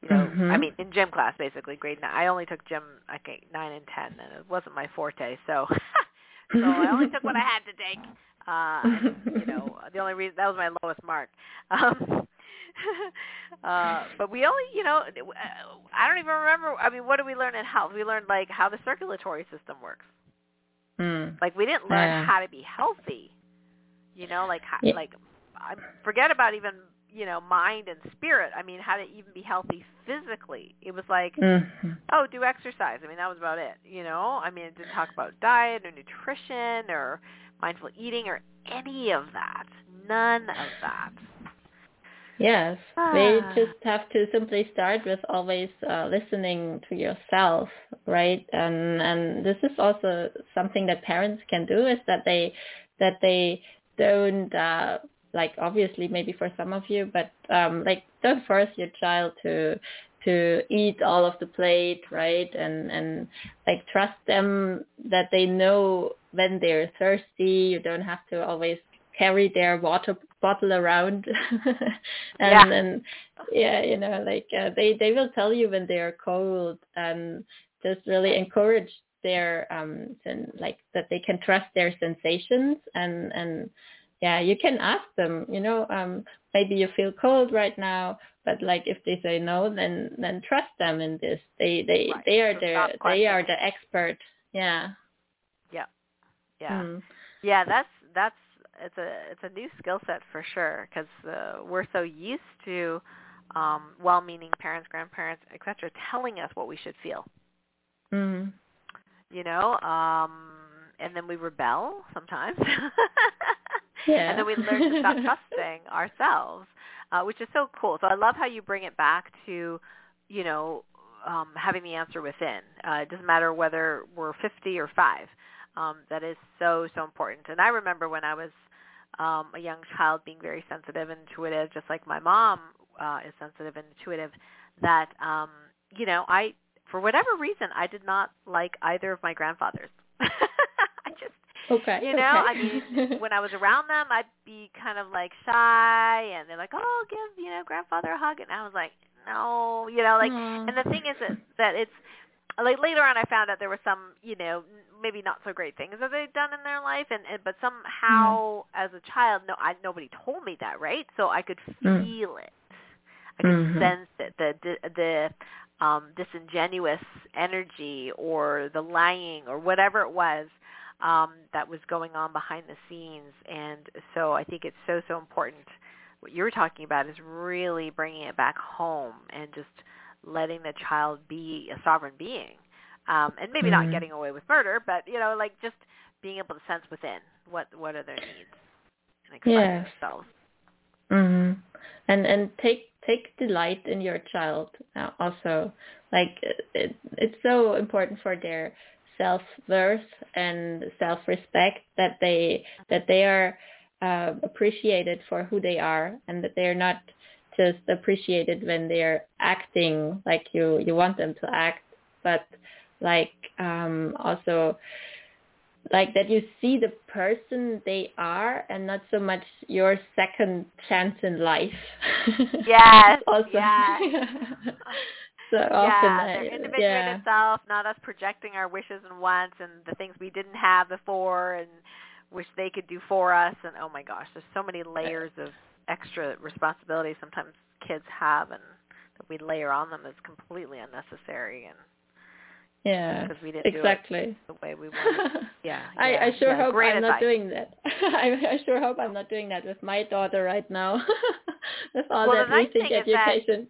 you know, mm-hmm. I mean, in gym class, basically, grade nine. I only took gym, I think, nine and ten, and it wasn't my forte. So, so I only took what I had to take. Uh, and, you know, the only reason that was my lowest mark. Um, uh, but we only, you know, I don't even remember. I mean, what did we learn in health? We learned like how the circulatory system works. Mm. Like we didn't learn yeah. how to be healthy. You know, like how, yeah. like I forget about even you know, mind and spirit. I mean, how to even be healthy physically. It was like, mm-hmm. oh, do exercise. I mean, that was about it. You know, I mean, it didn't talk about diet or nutrition or mindful eating or any of that. None of that. Yes, ah. they just have to simply start with always uh, listening to yourself, right? And and this is also something that parents can do is that they that they don't uh, like obviously maybe for some of you, but um, like don't force your child to to eat all of the plate, right? And and like trust them that they know when they're thirsty. You don't have to always carry their water bottle around and yeah. yeah you know like uh, they they will tell you when they are cold and just really encourage their um sen- like that they can trust their sensations and and yeah, you can ask them, you know, um, maybe you feel cold right now, but like if they say no, then then trust them in this. They they right. they are so the they are the expert. Yeah. Yeah. Yeah. Mm. Yeah, that's that's it's a it's a new skill set for sure because uh, we're so used to um, well-meaning parents, grandparents, etc., telling us what we should feel. Mm. You know, um, and then we rebel sometimes. Yeah. and then we learn to stop trusting ourselves, uh, which is so cool. So I love how you bring it back to, you know, um, having the answer within. Uh, it doesn't matter whether we're 50 or 5. Um, that is so, so important. And I remember when I was um, a young child being very sensitive and intuitive, just like my mom uh, is sensitive and intuitive, that, um, you know, I, for whatever reason, I did not like either of my grandfathers. Okay. you know, okay. I mean, when I was around them, I'd be kind of like shy, and they're like, "Oh, give you know grandfather a hug," and I was like, "No," you know, like. And the thing is that that it's like later on, I found out there were some, you know, maybe not so great things that they'd done in their life, and, and but somehow as a child, no, I nobody told me that, right? So I could Mm. feel it, I could Mhm. sense it, the the the um disingenuous energy or the lying or whatever it was um, that was going on behind the scenes. And so I think it's so, so important. What you were talking about is really bringing it back home and just letting the child be a sovereign being. Um, and maybe not Mhm. getting away with murder, but, you know, like just being able to sense within what, what are their needs and express Yes. themselves. hmm And and take take delight in your child uh, also. Like it, it's so important for their self worth and self respect that they that they are uh, appreciated for who they are and that they are not just appreciated when they are acting like you you want them to act, but like um also like that you see the person they are and not so much your second chance in life. Yes, also. yes. so often, yeah, I- their individuated yeah. self, not us projecting our wishes and wants and the things we didn't have before and wish they could do for us. And oh my gosh, there's so many layers of extra responsibility sometimes kids have, and that we layer on them is completely unnecessary. And Yeah, because we didn't do it exactly. the way we wanted. Yeah, I, yeah, I sure yeah, hope I'm not doing that. I, I sure hope I'm not doing that with my daughter right now. with all Well, that rethink thing that- education.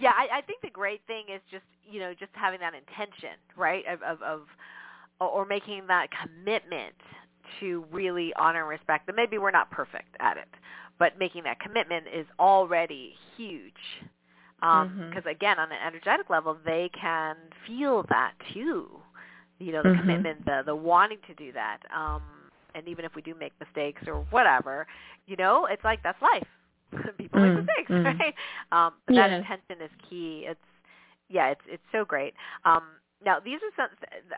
Yeah, I, I think the great thing is just you know just having that intention, right, of of, of or making that commitment to really honor and respect. And maybe we're not perfect at it, but making that commitment is already huge. Because Mhm. again, on an energetic level, they can feel that too. You know, the Mhm. commitment, the the wanting to do that. Um, and even if we do make mistakes or whatever, you know, it's like that's life. People Mm, make mistakes, mm. right? Um, but that intention is key. It's yeah, it's it's so great. Um, now these are some.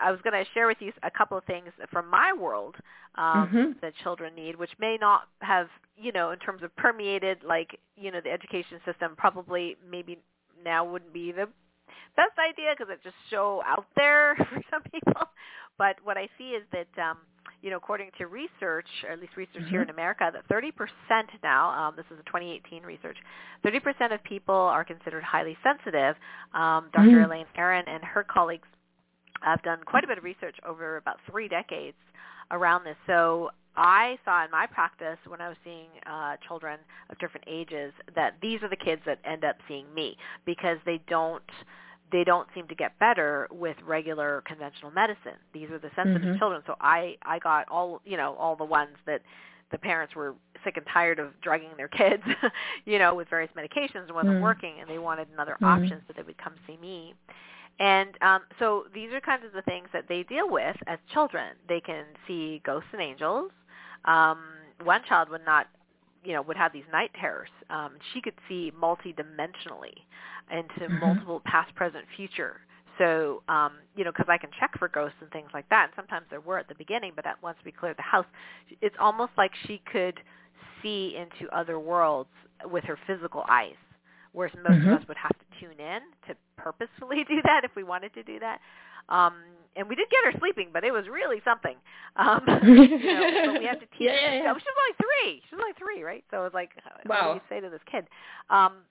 I was going to share with you a couple of things from my world um, Mhm. that children need, which may not have you know in terms of permeated like you know the education system probably maybe now wouldn't be the best idea because it's just so out there for some people. But what I see is that um, you know according to research, or at least research here in. America, that 30% now. Um, this is a 2018 research. 30% of people are considered highly sensitive. Um, Dr. Mm. Elaine Aron and her colleagues have done quite a bit of research over about three decades around this. So I saw in my practice when I was seeing uh, children of different ages that these are the kids that end up seeing me because they don't they don't seem to get better with regular conventional medicine. These are the sensitive Mhm. children. So I I got all you know all the ones that the parents were sick and tired of drugging their kids, you know, with various medications and wasn't Mm. working, and they wanted another Mm. option, so they would come see me. And um, so these are kinds of the things that they deal with as children. They can see ghosts and angels. Um, one child would not, you know, would have these night terrors. Um, she could see multidimensionally into Mhm. multiple past, present, future. So, um, you know, because I can check for ghosts and things like that, and sometimes there were at the beginning, but that once we cleared the house, it's almost like she could see into other worlds with her physical eyes, whereas most Mhm. of us would have to tune in to purposefully do that if we wanted to do that. Um, and we did get her sleeping, but it was really something. Um, you know, but we have to teach. Yeah, yeah, yeah. She was only three. She was only three, right? So it was like, what Wow. do you say to this kid? Um,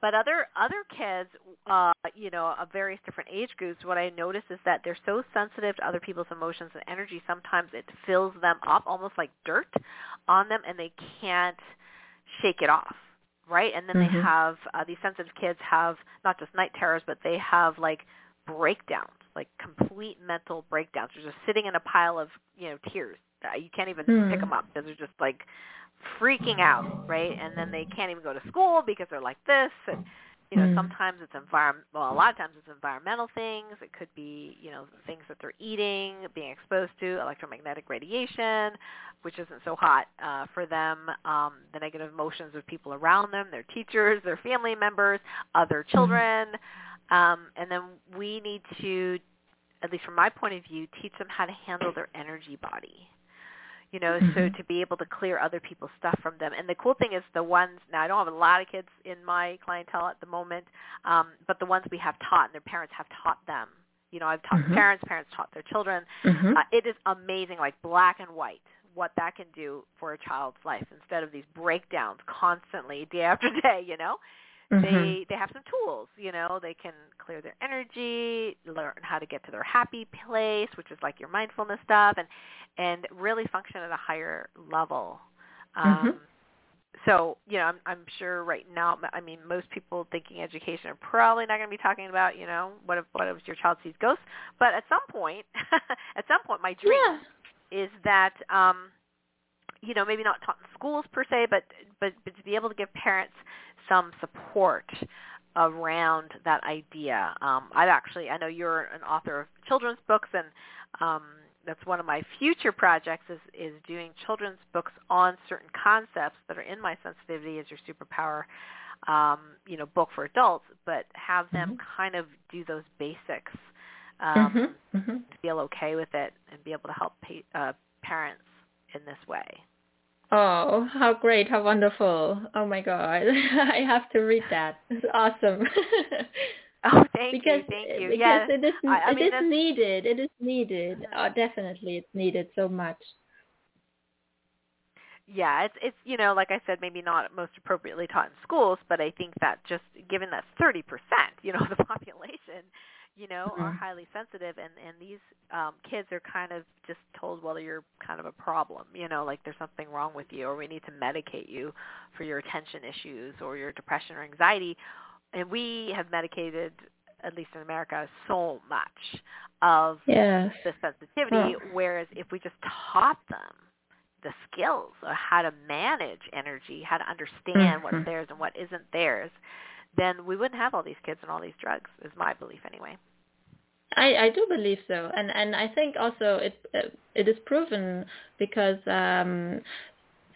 but other other kids, uh, you know, of various different age groups, what I notice is that they're so sensitive to other people's emotions and energy. Sometimes it fills them up, almost like dirt, on them, and they can't shake it off, right? And then Mhm. they have uh, these sensitive kids have not just night terrors, but they have like breakdowns, like complete mental breakdowns. They're just sitting in a pile of you know tears. Uh, you can't even Hmm. pick them up because they're just like freaking out, right? And then they can't even go to school because they're like this. And you know, Hmm. sometimes it's environment. Well, a lot of times it's environmental things. It could be you know things that they're eating, being exposed to electromagnetic radiation, which isn't so hot uh, for them. Um, the negative emotions of people around them, their teachers, their family members, other children, um, and then we need to, at least from my point of view, teach them how to handle their energy body you know, so Mhm. to be able to clear other people's stuff from them. And the cool thing is the ones now I don't have a lot of kids in my clientele at the moment, um, but the ones we have taught and their parents have taught them. You know, I've taught Mhm. parents, parents taught their children. Mhm. Uh, it is amazing, like black and white, what that can do for a child's life instead of these breakdowns constantly, day after day. You know, Mhm. they they have some tools you know they can clear their energy learn how to get to their happy place which is like your mindfulness stuff and and really function at a higher level um Mhm. so you know i'm i'm sure right now i mean most people thinking education are probably not going to be talking about you know what if what if your child sees ghosts but at some point at some point my dream yeah. is that um you know maybe not taught in schools per se but but but to be able to give parents some support around that idea um i've actually i know you're an author of children's books and um that's one of my future projects is is doing children's books on certain concepts that are in my sensitivity as your superpower um you know book for adults but have them Mhm. kind of do those basics um Mhm. Mhm. feel okay with it and be able to help pa- uh, parents in this way. Oh, how great, how wonderful. Oh my god. I have to read that. It's awesome. Oh, thank because you, thank you. because yeah, it is I- I it mean, is that's- needed. It is needed. Oh, definitely it's needed so much. yeah, it's it's you know, like I said, maybe not most appropriately taught in schools, but I think that just given that thirty percent, you know, of the population, you know, are Mhm. highly sensitive, and and these um, kids are kind of just told, well, you're kind of a problem, you know, like there's something wrong with you, or we need to medicate you for your attention issues or your depression or anxiety, and we have medicated, at least in America, so much of Yes. the sensitivity, Oh. whereas if we just taught them the skills of how to manage energy, how to understand Mhm. what's theirs and what isn't theirs, then we wouldn't have all these kids and all these drugs, is my belief anyway. I, I do believe so, and and I think also it it is proven because um,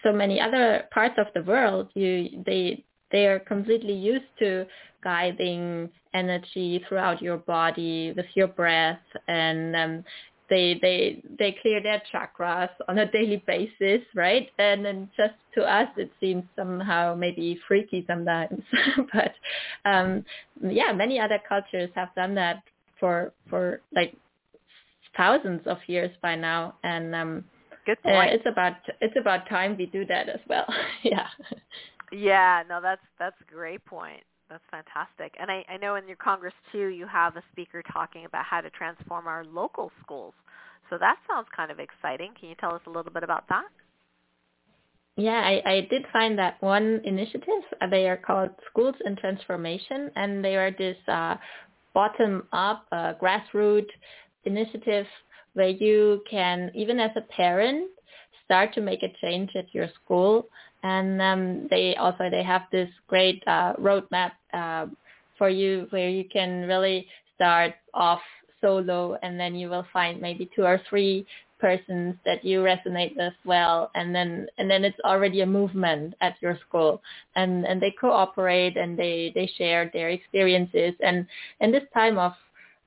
so many other parts of the world you they they are completely used to guiding energy throughout your body with your breath, and um, they they they clear their chakras on a daily basis, right? And then just to us it seems somehow maybe freaky sometimes, but um, yeah, many other cultures have done that for for like thousands of years by now, and um, Good uh, it's about it's about time we do that as well. yeah. yeah, no, that's that's a great point. That's fantastic. And I, I know in your Congress too, you have a speaker talking about how to transform our local schools. So that sounds kind of exciting. Can you tell us a little bit about that? Yeah, I, I did find that one initiative. They are called Schools in Transformation, and they are this uh, bottom-up, uh, grassroots initiative where you can, even as a parent, start to make a change at your school. And um, they also they have this great uh, roadmap uh, for you where you can really start off solo, and then you will find maybe two or three persons that you resonate with well. And then and then it's already a movement at your school. And and they cooperate and they they share their experiences. And in this time of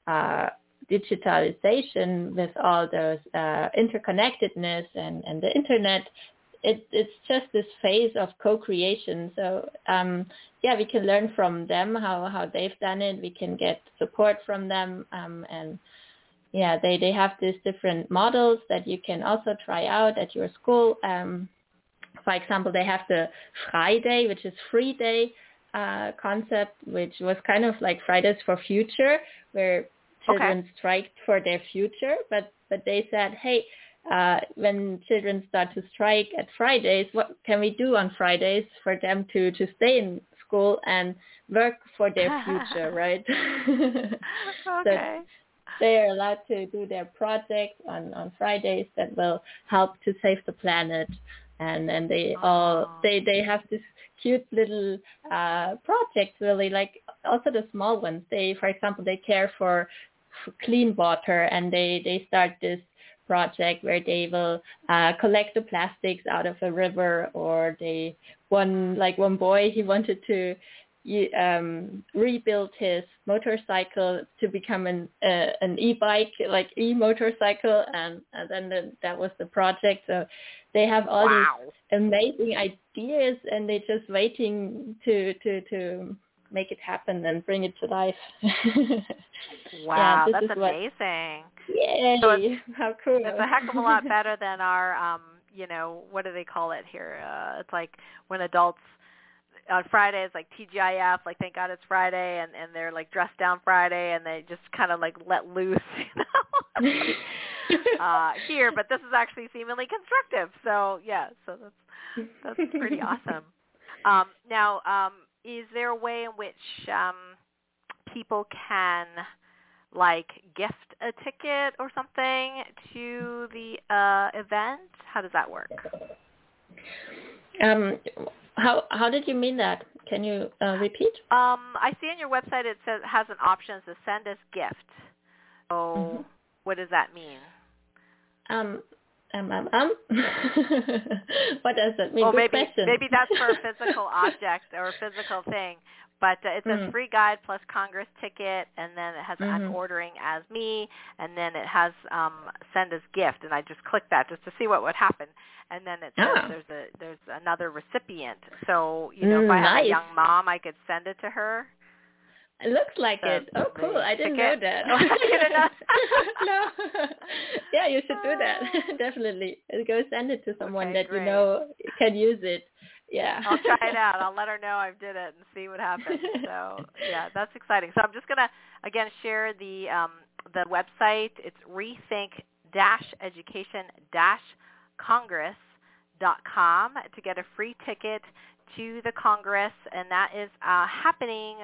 uh digitalization with all those uh interconnectedness and and the internet it it's just this phase of co-creation so um yeah we can learn from them how how they've done it we can get support from them um and yeah, they, they have these different models that you can also try out at your school. Um, for example, they have the Friday, which is free day, uh, concept, which was kind of like Fridays for Future, where children Okay. striked for their future. But but they said, hey, uh, when children start to strike at Fridays, what can we do on Fridays for them to to stay in school and work for their future, right? So they are allowed to do their projects on, on Fridays that will help to save the planet. And and they all they they have this cute little uh projects really like also the small ones. They for example they care for clean water and they they start this project where they will uh collect the plastics out of a river or they one like one boy he wanted to um, rebuild his motorcycle to become an uh, an e-bike, like e-motorcycle, and, and then the, that was the project. So they have all wow. these amazing ideas, and they're just waiting to to to make it happen and bring it to life. Wow, this that's is what- amazing. Yay! So it's- How cool! It's a heck of a lot better than our, um, you know, what do they call it here? Uh, it's like when adults on Friday it's like TGIF, like thank God it's Friday, and and they're like dressed down Friday, and they just kind of like let loose, you know. uh, here, but this is actually seemingly constructive. So yeah, so that's that's pretty awesome. Um, now, um, is there a way in which um, people can like gift a ticket or something to the uh, event? How does that work? um, how how did you mean that? Can you uh, repeat? Um, I see on your website it says has an option to send us gift. So Mhm. what does that mean? Um, um, um, um. what does that mean? well, Good maybe question. maybe that's for a physical object or a physical thing. But uh, it says Mm. free guide plus Congress ticket, and then it has I'm Mhm. ordering as me, and then it has um, send as gift, and I just clicked that just to see what would happen, and then it says Ah. there's a there's another recipient. So you know, if Mm, I have nice. a young mom, I could send it to her. It looks like it. Oh, cool! I didn't know that. Oh, you didn't know? no. yeah, you should do that. Definitely. Go send it to someone Okay, that you know can use it. Yeah. I'll try it out. I'll let her know I did it and see what happens. So yeah, that's exciting. So I'm just gonna again share the um, the website. It's rethink dash education dash congress dot com to get a free ticket to the Congress, and that is uh, happening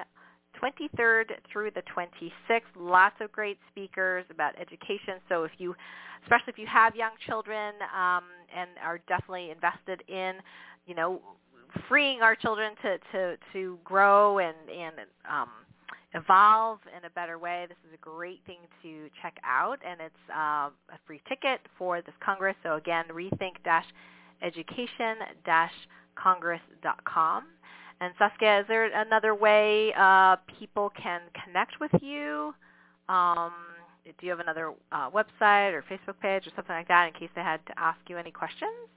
23rd through the 26th. Lots of great speakers about education. So if you, especially if you have young children um, and are definitely invested in, you know, freeing our children to to to grow and and um, evolve in a better way. This is a great thing to check out, and it's um, a free ticket for this Congress. So again, rethink-education-congress.com. And Saskia, is there another way uh, people can connect with you? Um, do you have another uh, website or Facebook page or something like that in case they had to ask you any questions?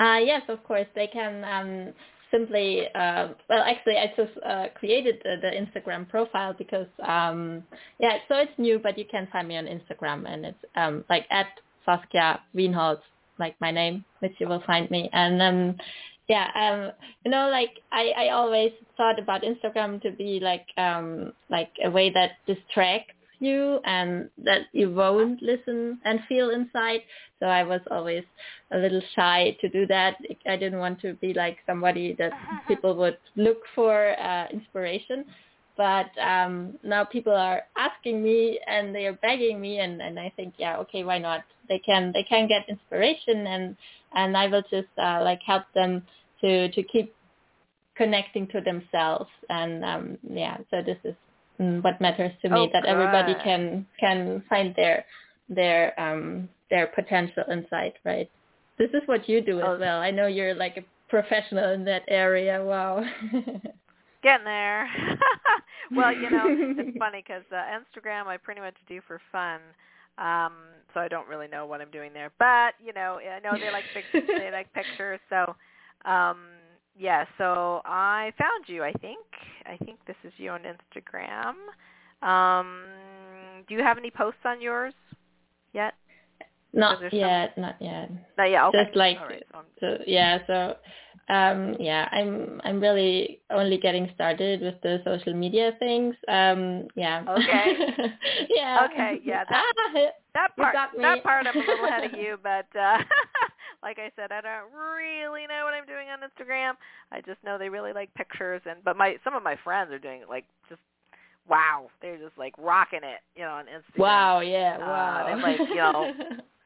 Uh, yes, of course. They can um, simply, uh, well, actually, I just uh, created the, the Instagram profile because, um, yeah, so it's new, but you can find me on Instagram, and it's um, like at Saskia Wienholz, like my name, which you will find me. And um, yeah, um, you know, like I, I always thought about Instagram to be like um, like a way that distracts you and that you won't listen and feel inside. So I was always a little shy to do that. I didn't want to be like somebody that people would look for uh, inspiration. But um, now people are asking me and they are begging me, and, and I think, yeah, okay, why not? They can they can get inspiration, and and I will just uh, like help them to to keep connecting to themselves. And um, yeah, so this is what matters to me Oh, that everybody can can find their their um their potential inside, right? This is what you do Oh. as well. I know you're like a professional in that area. Wow. Getting there. well, you know, it's funny because uh, Instagram I pretty much do for fun, um, so I don't really know what I'm doing there. But you know, I know they like pictures. they like pictures. So, um, yeah. So I found you. I think. I think this is you on Instagram. Um, do you have any posts on yours yet? not yet, not yet. No, yeah. Okay. Just like right. So so yeah, so um, yeah, I'm I'm really only getting started with the social media things. Um, yeah. Okay. yeah. Okay. Yeah. That, that part. That part I'm a little ahead of you, but uh, like I said, I don't really know what I'm doing on Instagram. I just know they really like pictures, and but my some of my friends are doing like just wow, they're just like rocking it, you know, on Instagram. Wow. Yeah. Uh, wow. they have like you know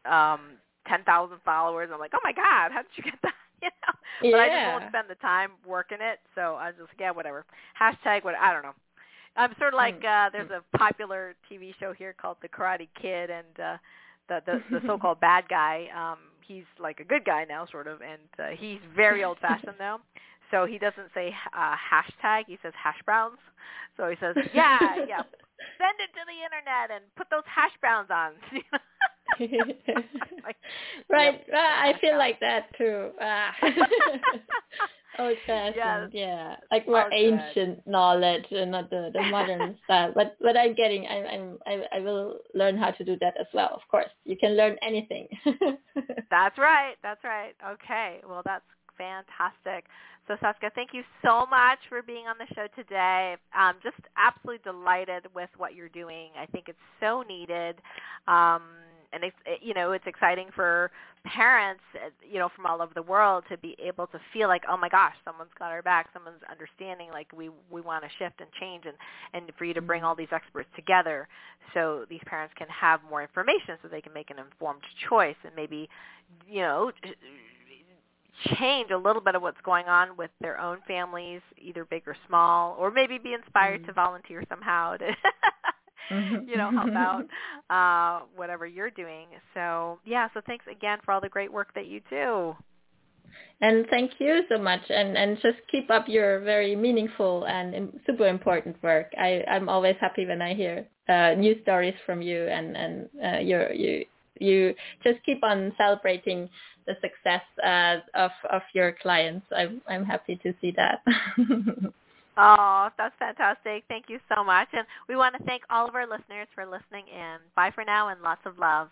um ten thousand followers. I'm like, oh my god, how did you get that? you know. But yeah. I just won't spend the time working it, so I just yeah, whatever. Hashtag what I don't know. I'm sort of like Hmm. uh there's a popular TV show here called The Karate Kid, and uh the the, the so-called bad guy. Um, he's like a good guy now, sort of, and uh, he's very old-fashioned though. So he doesn't say uh, hashtag; he says hash browns. So he says, yeah, yeah, send it to the internet and put those hash browns on. like, right. Yep. Uh, I feel Yeah. like that too. Ah. Old fashioned, Yes. yeah, like more Oh, ancient knowledge and not the, the modern style. But but I'm getting, I'm, I'm I, I will learn how to do that as well. Of course, you can learn anything. That's right. That's right. Okay. Well, that's fantastic. So Saskia, thank you so much for being on the show today. I'm just absolutely delighted with what you're doing. I think it's so needed. Um, and it's, you know, it's exciting for parents, uh, you know, from all over the world to be able to feel like, oh my gosh, someone's got our back, someone's understanding, like we we want to shift and change, and and for you to bring all these experts together, so these parents can have more information, so they can make an informed choice, and maybe, you know, change a little bit of what's going on with their own families, either big or small, or maybe be inspired Mm. to volunteer somehow to you know, help out uh whatever you're doing. So, yeah, so thanks again for all the great work that you do. and thank you so much, and and just keep up your very meaningful and super important work. I I'm always happy when I hear uh, new stories from you, and and uh, your you you just keep on celebrating the success uh, of of your clients. I'm I'm happy to see that. Oh, that's fantastic. Thank you so much. And we want to thank all of our listeners for listening in. Bye for now and lots of love.